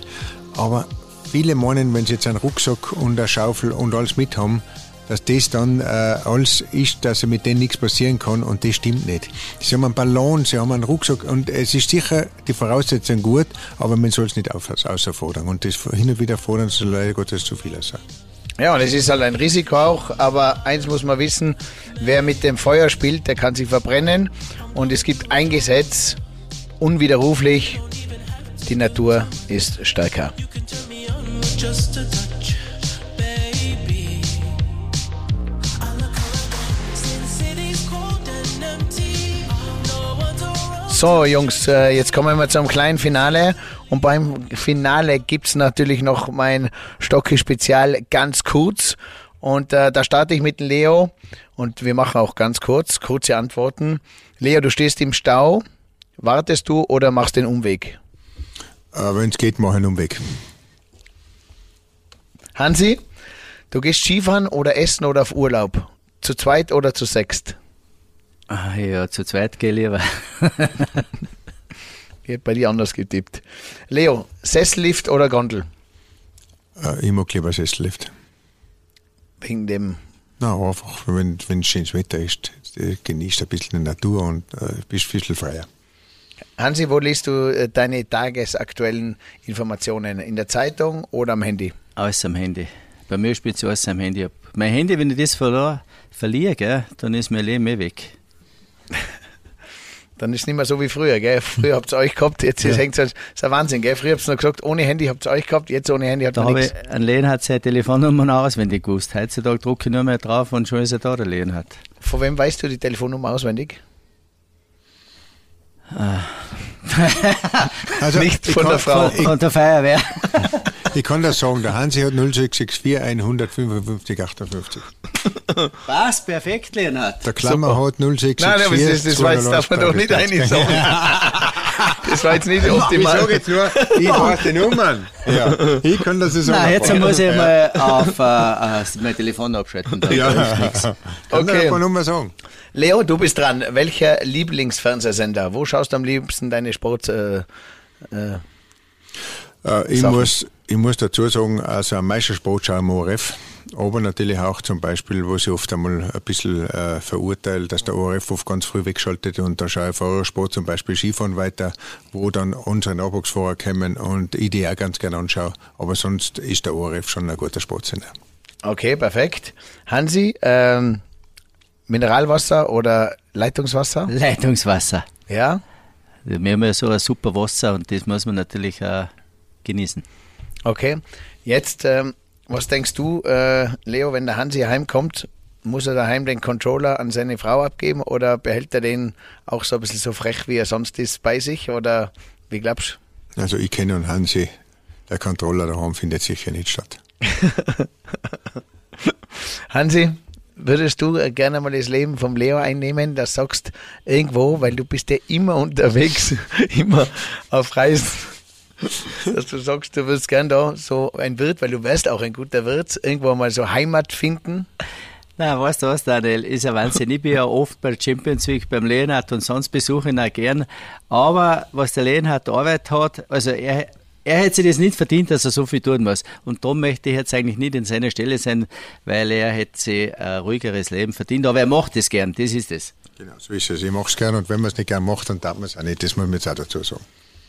Aber viele meinen, wenn sie jetzt einen Rucksack und eine Schaufel und alles mit haben, dass das dann äh, alles ist, dass mit denen nichts passieren kann und das stimmt nicht. Sie haben einen Ballon, sie haben einen Rucksack und es ist sicher die Voraussetzung gut, aber man soll es nicht außerfordern und das hin und wieder fordern soll leider Gottes zu viel sein. Ja, und es ist halt ein Risiko auch, aber eins muss man wissen, wer mit dem Feuer spielt, der kann sich verbrennen und es gibt ein Gesetz, unwiderruflich, die Natur ist stärker. So, Jungs, äh, jetzt kommen wir zum kleinen Finale. Und beim Finale gibt es natürlich noch mein Stocke-Spezial ganz kurz. Und äh, da starte ich mit Leo. Und wir machen auch ganz kurz, kurze Antworten. Leo, du stehst im Stau. Wartest du oder machst den Umweg? Äh, Wenn es geht, mach ich einen Umweg. Hansi, du gehst Skifahren oder essen oder auf Urlaub? Zu zweit oder zu sechst? Ah, ja, zu zweit gehe ich lieber. ich hätte bei dir anders getippt. Leo, Sessellift oder Gondel? Äh, ich mag lieber Sessellift. Wegen dem? Na, einfach, wenn, wenn schönes Wetter ist, genießt ein bisschen die Natur und äh, bist ein bisschen freier. Hansi, wo liest du äh, deine tagesaktuellen Informationen? In der Zeitung oder am Handy? Alles am Handy. Bei mir spielt es alles am Handy ab. Mein Handy, wenn ich das verlor, verliere, gell, dann ist mein Leben eh weg. Dann ist es nicht mehr so wie früher, gell? Früher habt ihr euch gehabt, jetzt ja. hängt es, das ist ein Wahnsinn, gell? Früher habt ihr noch gesagt, ohne Handy habt ihr euch gehabt, jetzt ohne Handy habt ihr nichts. Ein Lehen hat seine Telefonnummer noch auswendig gewusst. Heutzutage drucke ich nur mehr drauf und schon ist er da, der Lehen hat. Von wem weißt du die Telefonnummer auswendig? Ah. also nicht von der Frau. Von, von der Feuerwehr. ich kann das sagen, der Hansi hat 0664 155 58. Was? Perfekt, Leonhard. Der Klammer Super. hat 064. Nein, aber das, das, das darf man doch nicht einig sagen. Das war jetzt nicht Ich optimal. sage jetzt nur, ich weiß die Nummern. Ja, ich kann das sagen. Nein, jetzt muss ich mal auf äh, äh, mein Telefon abschalten. Dann Ja, kann Okay. paar Nummern sagen. Leo, du bist dran. Welcher Lieblingsfernsehsender? Wo schaust du am liebsten deine Sport? Äh, äh, Äh, ich, Sachen. muss, ich muss dazu sagen, also am meisten Sport schaue ich am ORF. Aber natürlich auch zum Beispiel, wo sie oft einmal ein bisschen äh, verurteilt, dass der ORF oft ganz früh wegschaltet und da schaue ich vor Sport zum Beispiel Skifahren weiter, wo dann unsere Nachwuchsfahrer kommen und ich die auch ganz gerne anschaue. Aber sonst ist der ORF schon ein guter Sportsender. okay, perfekt. Hansi, ähm, Mineralwasser oder Leitungswasser? Leitungswasser. Ja. Wir haben ja so ein super Wasser und das muss man natürlich auch genießen. Okay. Jetzt, ähm, was denkst du, äh, Leo, wenn der Hansi heimkommt, muss er daheim den Controller an seine Frau abgeben oder behält er den auch so ein bisschen so frech, wie er sonst ist, bei sich? Oder wie glaubst Also ich kenne und Hansi, der Controller daheim findet sicher nicht statt. Hansi, würdest du äh, gerne mal das Leben vom Leo einnehmen, dass du sagst, irgendwo, weil du bist ja immer unterwegs, immer auf Reisen, dass du sagst, du würdest gern da so ein Wirt, weil du wärst auch ein guter Wirt, irgendwo mal so Heimat finden? Na, weißt du was, Daniel, ist ja Wahnsinn. Ich bin ja oft bei der Champions League beim Leonhard und sonst besuche ich ihn auch gern. Aber was der Leonhard Arbeit hat, also er, er hätte sich das nicht verdient, dass er so viel tun muss. Und darum möchte ich jetzt eigentlich nicht in seiner Stelle sein, weil er hätte sich ein ruhigeres Leben verdient. Aber er macht es gern, das ist es. Genau, so ist es. Ich mache es gerne und wenn man es nicht gerne macht, dann darf man es auch nicht. Das muss man jetzt auch dazu sagen.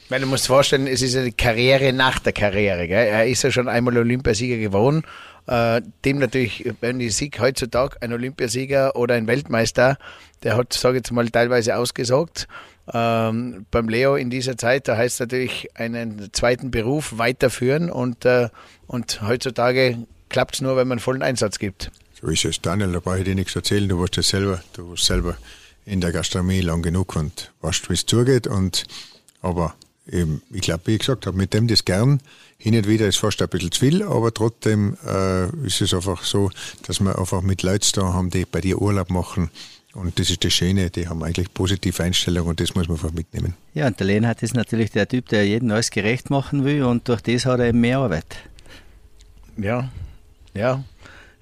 Weil du musst vorstellen, es ist eine Karriere nach der Karriere. Gell? Er ist ja schon einmal Olympiasieger geworden. Äh, dem natürlich, wenn ich Sieg heutzutage ein Olympiasieger oder ein Weltmeister, der hat, sage ich jetzt mal, teilweise ausgesagt. Ähm, beim Leo in dieser Zeit, da heißt es natürlich einen zweiten Beruf weiterführen und, äh, und heutzutage klappt es nur, wenn man vollen Einsatz gibt. So ist es. Daniel, da brauche ich dir nichts erzählen. Du warst ja selber, du warst selber in der Gastronomie lang genug und weißt, wie es zugeht. Und, aber eben, ich glaube, wie ich gesagt habe, mit dem das gern. Hin und wieder ist fast ein bisschen zu viel, aber trotzdem äh, ist es einfach so, dass wir einfach mit Leuten da haben, die bei dir Urlaub machen. Und das ist das Schöne, die haben eigentlich positive Einstellungen und das muss man einfach mitnehmen. Ja, und der Leonhard ist natürlich der Typ, der jedem alles gerecht machen will und durch das hat er eben mehr Arbeit. Ja, ja.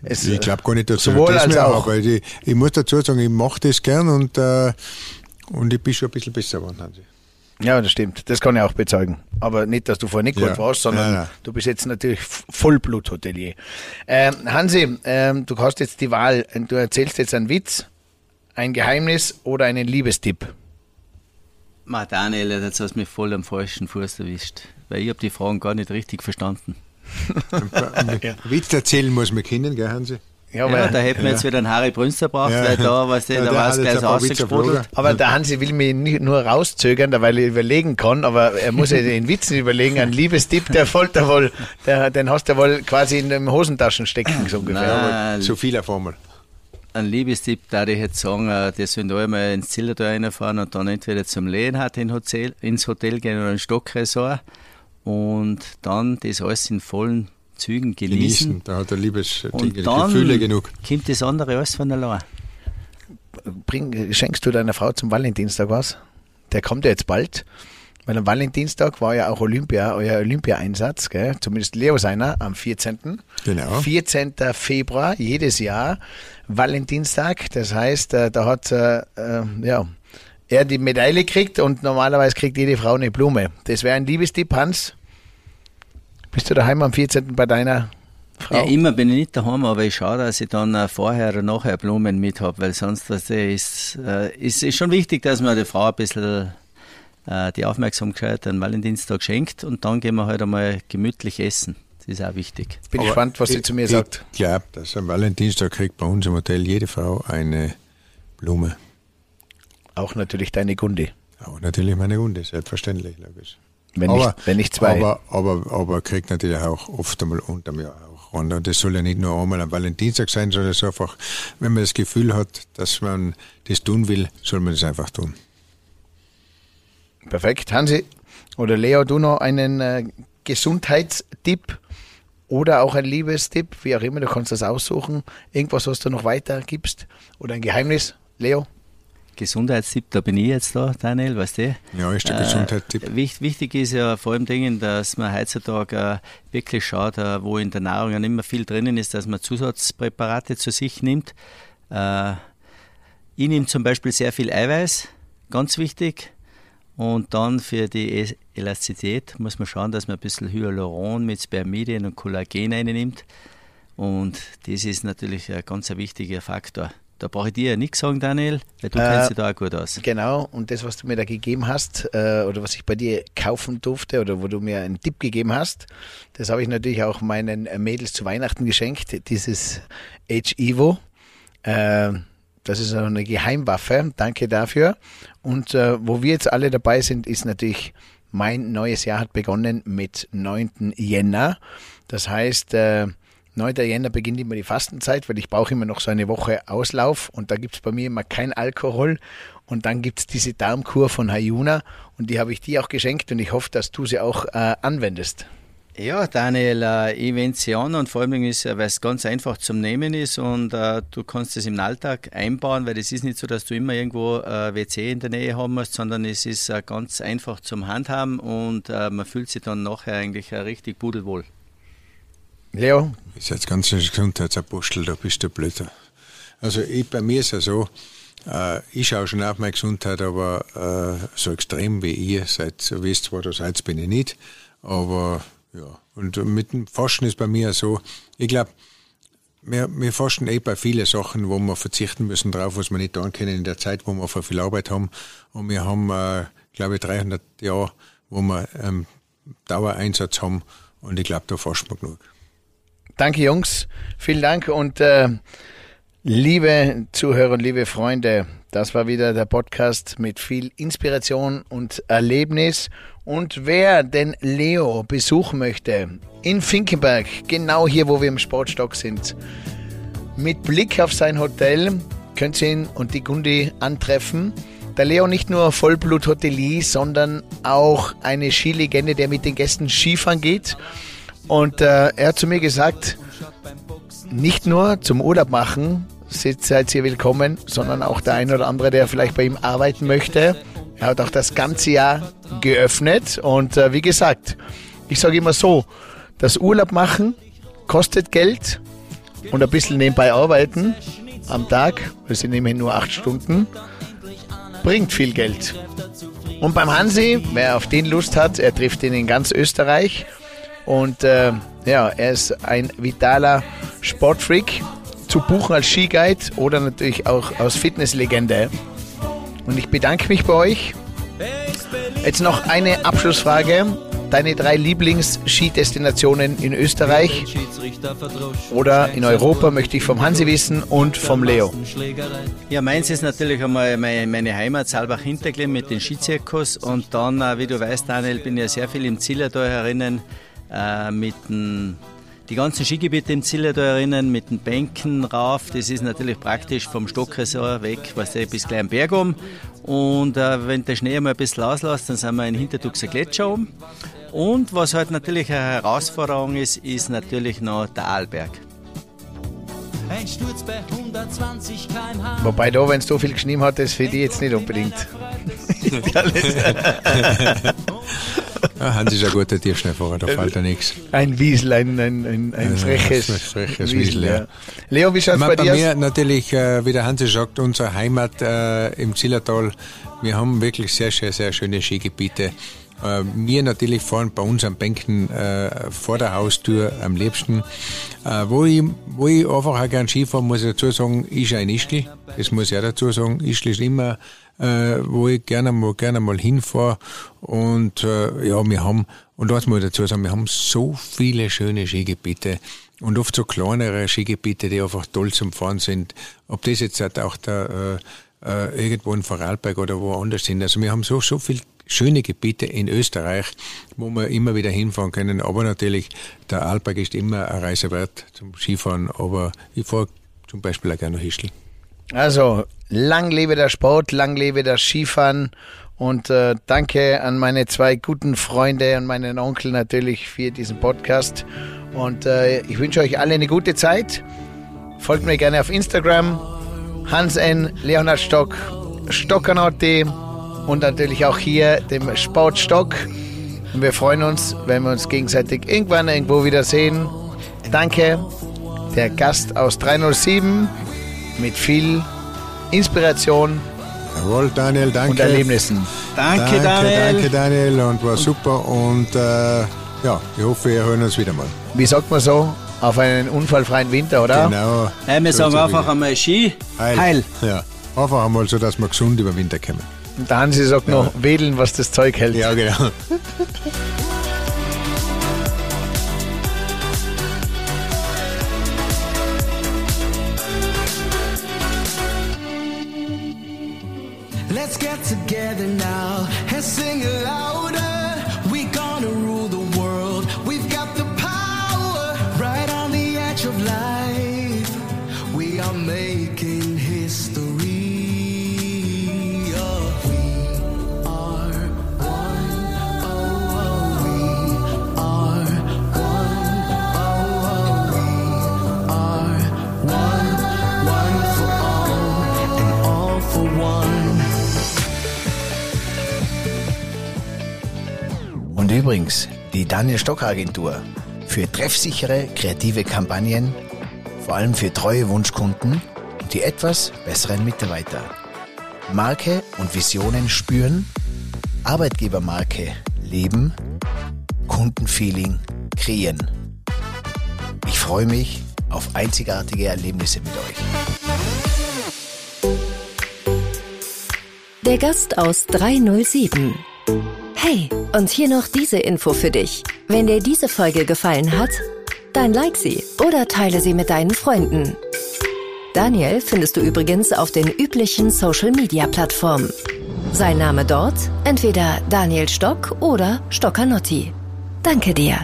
Es, Ich glaube gar nicht, dass sowohl das als mehr, auch. aber ich, ich muss dazu sagen, ich mache das gern und, äh, und ich bin schon ein bisschen besser geworden. Ja, das stimmt. Das kann ich auch bezeugen. Aber nicht, dass du vorher nicht Ja. gut warst, sondern Nein, nein. du bist jetzt natürlich Vollbluthotelier. Ähm, Hansi, ähm, du hast jetzt die Wahl. Du erzählst jetzt einen Witz, ein Geheimnis oder einen Liebestipp. Ma, Daniel, jetzt hast du mich voll am falschen Fuß erwischt, weil ich habe die Fragen gar nicht richtig verstanden. Witz erzählen muss man kennen, gell, Hansi? Ja, Ja, da hätten wir jetzt wieder einen Harry Brünster braucht, Ja. weil da, was Ja, da war es gleich Witze ausgesprudelt. aber der Hansi will mich nicht nur rauszögern, weil er überlegen kann, aber er muss ja den Witzen überlegen. Ein Liebestipp, der folgt er wohl, der, den hast du wohl quasi in den Hosentaschen stecken, so ungefähr. Zu viel auf einmal. ein Liebestipp, da ich jetzt sagen, äh, die sollen da einmal ins Zillertal reinfahren und dann entweder zum Hotel, ins Hotel gehen oder ins Stockresort und dann das alles in vollen Zügen genießen. Genießen. Da hat er Liebes Und dann Gefühle genug. kommt das andere alles von allein. bring, schenkst du deiner Frau zum Valentinstag was? Der kommt ja jetzt bald. Weil am Valentinstag war ja auch Olympia, euer Olympia-Einsatz, gell? zumindest Leo seiner, am 14. Genau. 14. Februar, jedes Jahr, Valentinstag. Das heißt, äh, da hat äh, äh, ja, er die Medaille kriegt und normalerweise kriegt jede Frau eine Blume. Das wäre ein Liebestipp, Hans. Bist du daheim am 14. bei deiner Frau? Ja, immer bin ich nicht daheim, aber ich schaue, dass ich dann äh, vorher oder nachher Blumen mit habe, weil sonst was ist, äh, ist, schon wichtig, dass man der Frau ein bisschen äh, die Aufmerksamkeit an Valentinstag schenkt und dann gehen wir halt einmal gemütlich essen. Das ist auch wichtig. Bin Aber gespannt, was sie zu mir ich sagt. Ich glaube, dass am Valentinstag kriegt bei uns im Hotel jede Frau eine Blume. Auch natürlich deine Gunde. Aber natürlich meine Hunde, selbstverständlich, logisch. Wenn, aber, nicht, wenn nicht zwei. Aber, aber, aber kriegt natürlich auch oft einmal unterm Jahr auch. Und das soll ja nicht nur einmal am Valentinstag sein, sondern es ist einfach, wenn man das Gefühl hat, dass man das tun will, soll man das einfach tun. Perfekt. Hansi oder Leo, du noch einen äh, Gesundheitstipp oder auch ein Liebestipp, wie auch immer, du kannst das aussuchen. Irgendwas, was du noch weitergibst oder ein Geheimnis, Leo? Gesundheitstipp, da bin ich jetzt da, Daniel, weißt du? Ja, ist der äh, Gesundheitstipp. Wichtig, wichtig ist ja vor allem Dingen, dass man heutzutage äh, wirklich schaut, äh, wo in der Nahrung ja nicht mehr viel drinnen ist, dass man Zusatzpräparate zu sich nimmt. Äh, ich nehme zum Beispiel sehr viel Eiweiß, ganz wichtig. Und dann für die Elastizität muss man schauen, dass man ein bisschen Hyaluron mit Spermidien und Kollagen einnimmt. Und das ist natürlich ein ganz wichtiger Faktor. Da brauche ich dir ja nichts sagen, Daniel, weil du äh, kennst dich da auch gut aus. Genau, und das, was du mir da gegeben hast, äh, oder was ich bei dir kaufen durfte, oder wo du mir einen Tipp gegeben hast, das habe ich natürlich auch meinen Mädels zu Weihnachten geschenkt, dieses H-Evo. Äh, das ist eine Geheimwaffe. Danke dafür. Und äh, wo wir jetzt alle dabei sind, ist natürlich, mein neues Jahr hat begonnen mit 9. Jänner. Das heißt, äh, 9. Jänner beginnt immer die Fastenzeit, weil ich brauche immer noch so eine Woche Auslauf und da gibt es bei mir immer kein Alkohol. Und dann gibt es diese Darmkur von Hayuna und die habe ich dir auch geschenkt und ich hoffe, dass du sie auch äh, anwendest. Ja, Daniel, äh, ich wende sie an und vor allem, ist, weil es ganz einfach zum Nehmen ist und äh, du kannst es im Alltag einbauen, weil es ist nicht so, dass du immer irgendwo äh, WC in der Nähe haben musst, sondern es ist äh, ganz einfach zum Handhaben und äh, man fühlt sich dann nachher eigentlich äh, richtig pudelwohl. Leo? Ist jetzt ganz ein Gesundheitsapostel, da bist du blöder. Also ich, bei mir ist es ja so, äh, ich schaue schon auf meine Gesundheit, aber äh, so extrem wie ihr seid, so wisst zwar, du seid, bin ich nicht, aber ja, und mit dem Forschen ist bei mir so, ich glaube, wir, wir forschen eh bei vielen Sachen, wo wir verzichten müssen drauf, was wir nicht tun können in der Zeit, wo wir für viel Arbeit haben. Und wir haben, äh, glaube ich, 300 Jahre, wo wir ähm, Dauereinsatz haben. Und ich glaube, da forschen wir genug. Danke, Jungs. Vielen Dank. Und äh, liebe Zuhörer und liebe Freunde, das war wieder der Podcast mit viel Inspiration und Erlebnis. Und wer den Leo besuchen möchte, in Finkenberg, genau hier, wo wir im Sportstock sind, mit Blick auf sein Hotel, könnt ihr ihn und die Gundi antreffen. Der Leo nicht nur Vollblut-Hotelier, sondern auch eine Skilegende, der mit den Gästen Skifahren geht. Und äh, er hat zu mir gesagt, nicht nur zum Urlaub machen seid ihr willkommen, sondern auch der ein oder andere, der vielleicht bei ihm arbeiten möchte. Er hat auch das ganze Jahr geöffnet und äh, wie gesagt, ich sage immer so, das Urlaub machen kostet Geld und ein bisschen nebenbei arbeiten am Tag, wir sind immerhin nur acht Stunden, bringt viel Geld. Und beim Hansi, wer auf den Lust hat, er trifft ihn in ganz Österreich und äh, ja, er ist ein vitaler Sportfreak zu buchen als Skiguide oder natürlich auch als Fitnesslegende. Und ich bedanke mich bei euch. Jetzt noch eine Abschlussfrage. Deine drei Lieblings-Skidestinationen in Österreich oder in Europa möchte ich vom Hansi wissen und vom Leo. Ja, meins ist natürlich einmal meine Heimat Saalbach-Hinterglemm mit den Skizirkus und dann, äh, wie du weißt, Daniel, bin ich ja sehr viel im Zillertal herinnen äh, mit dem die ganzen Skigebiete im Zille da erinnern mit den Bänken rauf. Das ist natürlich praktisch vom Stockresort weg, was der bis gleich am Berg um. Und äh, wenn der Schnee mal ein bisschen auslässt, dann sind wir in Hintertuxer Gletscher um. Und was halt natürlich eine Herausforderung ist, ist natürlich noch der Arlberg. Ein Sturz bei 120 km/h. Wobei da, wenn es so viel geschnien hat, das für die jetzt nicht unbedingt. Ja, Hans ist ein guter Tierschnellfahrer, da fällt ja nichts. Ein Wiesel, ein, ein, ein, ein freches, ein freches Wiesel, ja. Leo, wie schaut es bei, bei dir aus? Bei mir natürlich, äh, wie der Hansi sagt, unsere Heimat äh, im Zillertal. Wir haben wirklich sehr, sehr, sehr schöne Skigebiete. Äh, wir natürlich fahren bei uns am Bänken äh, vor der Haustür am liebsten. Äh, wo, ich, wo ich einfach auch gern Skifahren, muss ich dazu sagen, ist ein Ischgl. Das muss ich auch dazu sagen. Ischgl ist immer äh, wo ich gerne mal, gerne mal hinfahre. Und äh, ja, wir haben, und das muss ich dazu sagen, wir haben so viele schöne Skigebiete und oft so kleinere Skigebiete, die einfach toll zum Fahren sind. Ob das jetzt halt auch der, äh, äh, irgendwo in Vorarlberg oder woanders sind. Also wir haben so, so viel schöne Gebiete in Österreich, wo wir immer wieder hinfahren können. Aber natürlich, der Alberg ist immer eine Reise wert zum Skifahren. Aber ich fahre zum Beispiel auch gerne nach Hischl. Also, lang lebe der Sport, lang lebe das Skifahren und äh, danke an meine zwei guten Freunde und meinen Onkel natürlich für diesen Podcast. Und äh, ich wünsche euch alle eine gute Zeit. Folgt mir gerne auf Instagram. Hans N. Leonhard Stock. Stockanotti und natürlich auch hier dem Sportstock. Und wir freuen uns, wenn wir uns gegenseitig irgendwann irgendwo wiedersehen. Danke, der Gast aus 307 mit viel Inspiration Jawohl, Daniel, danke. und Erlebnissen. Danke, danke, Daniel. danke, Daniel, und war super. Und äh, ja, ich hoffe, wir hören uns wieder mal. Wie sagt man so? Auf einen unfallfreien Winter, oder? Genau. Hey, wir So sagen einfach wieder. einmal Ski. Heil. Heil. Ja, einfach einmal so, dass wir gesund über den Winter kommen. Und der Hansi sagt noch, wedeln, was das Zeug hält. Ja, genau. of life. Übrigens, die Daniel Stock Agentur für treffsichere, kreative Kampagnen, vor allem für treue Wunschkunden und die etwas besseren Mitarbeiter. Marke und Visionen spüren, Arbeitgebermarke leben, Kundenfeeling kreieren. Ich freue mich auf einzigartige Erlebnisse mit euch. Der Gast aus 307. Hey, und hier noch diese Info für dich. Wenn dir diese Folge gefallen hat, dann like sie oder teile sie mit deinen Freunden. Daniel findest du übrigens auf den üblichen Social-Media-Plattformen. Sein Name dort entweder Daniel Stock oder Stockanotti. Danke dir,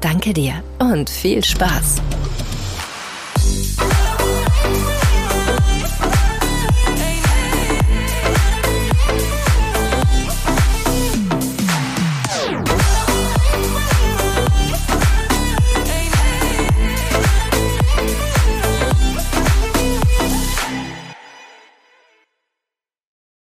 danke dir und viel Spaß.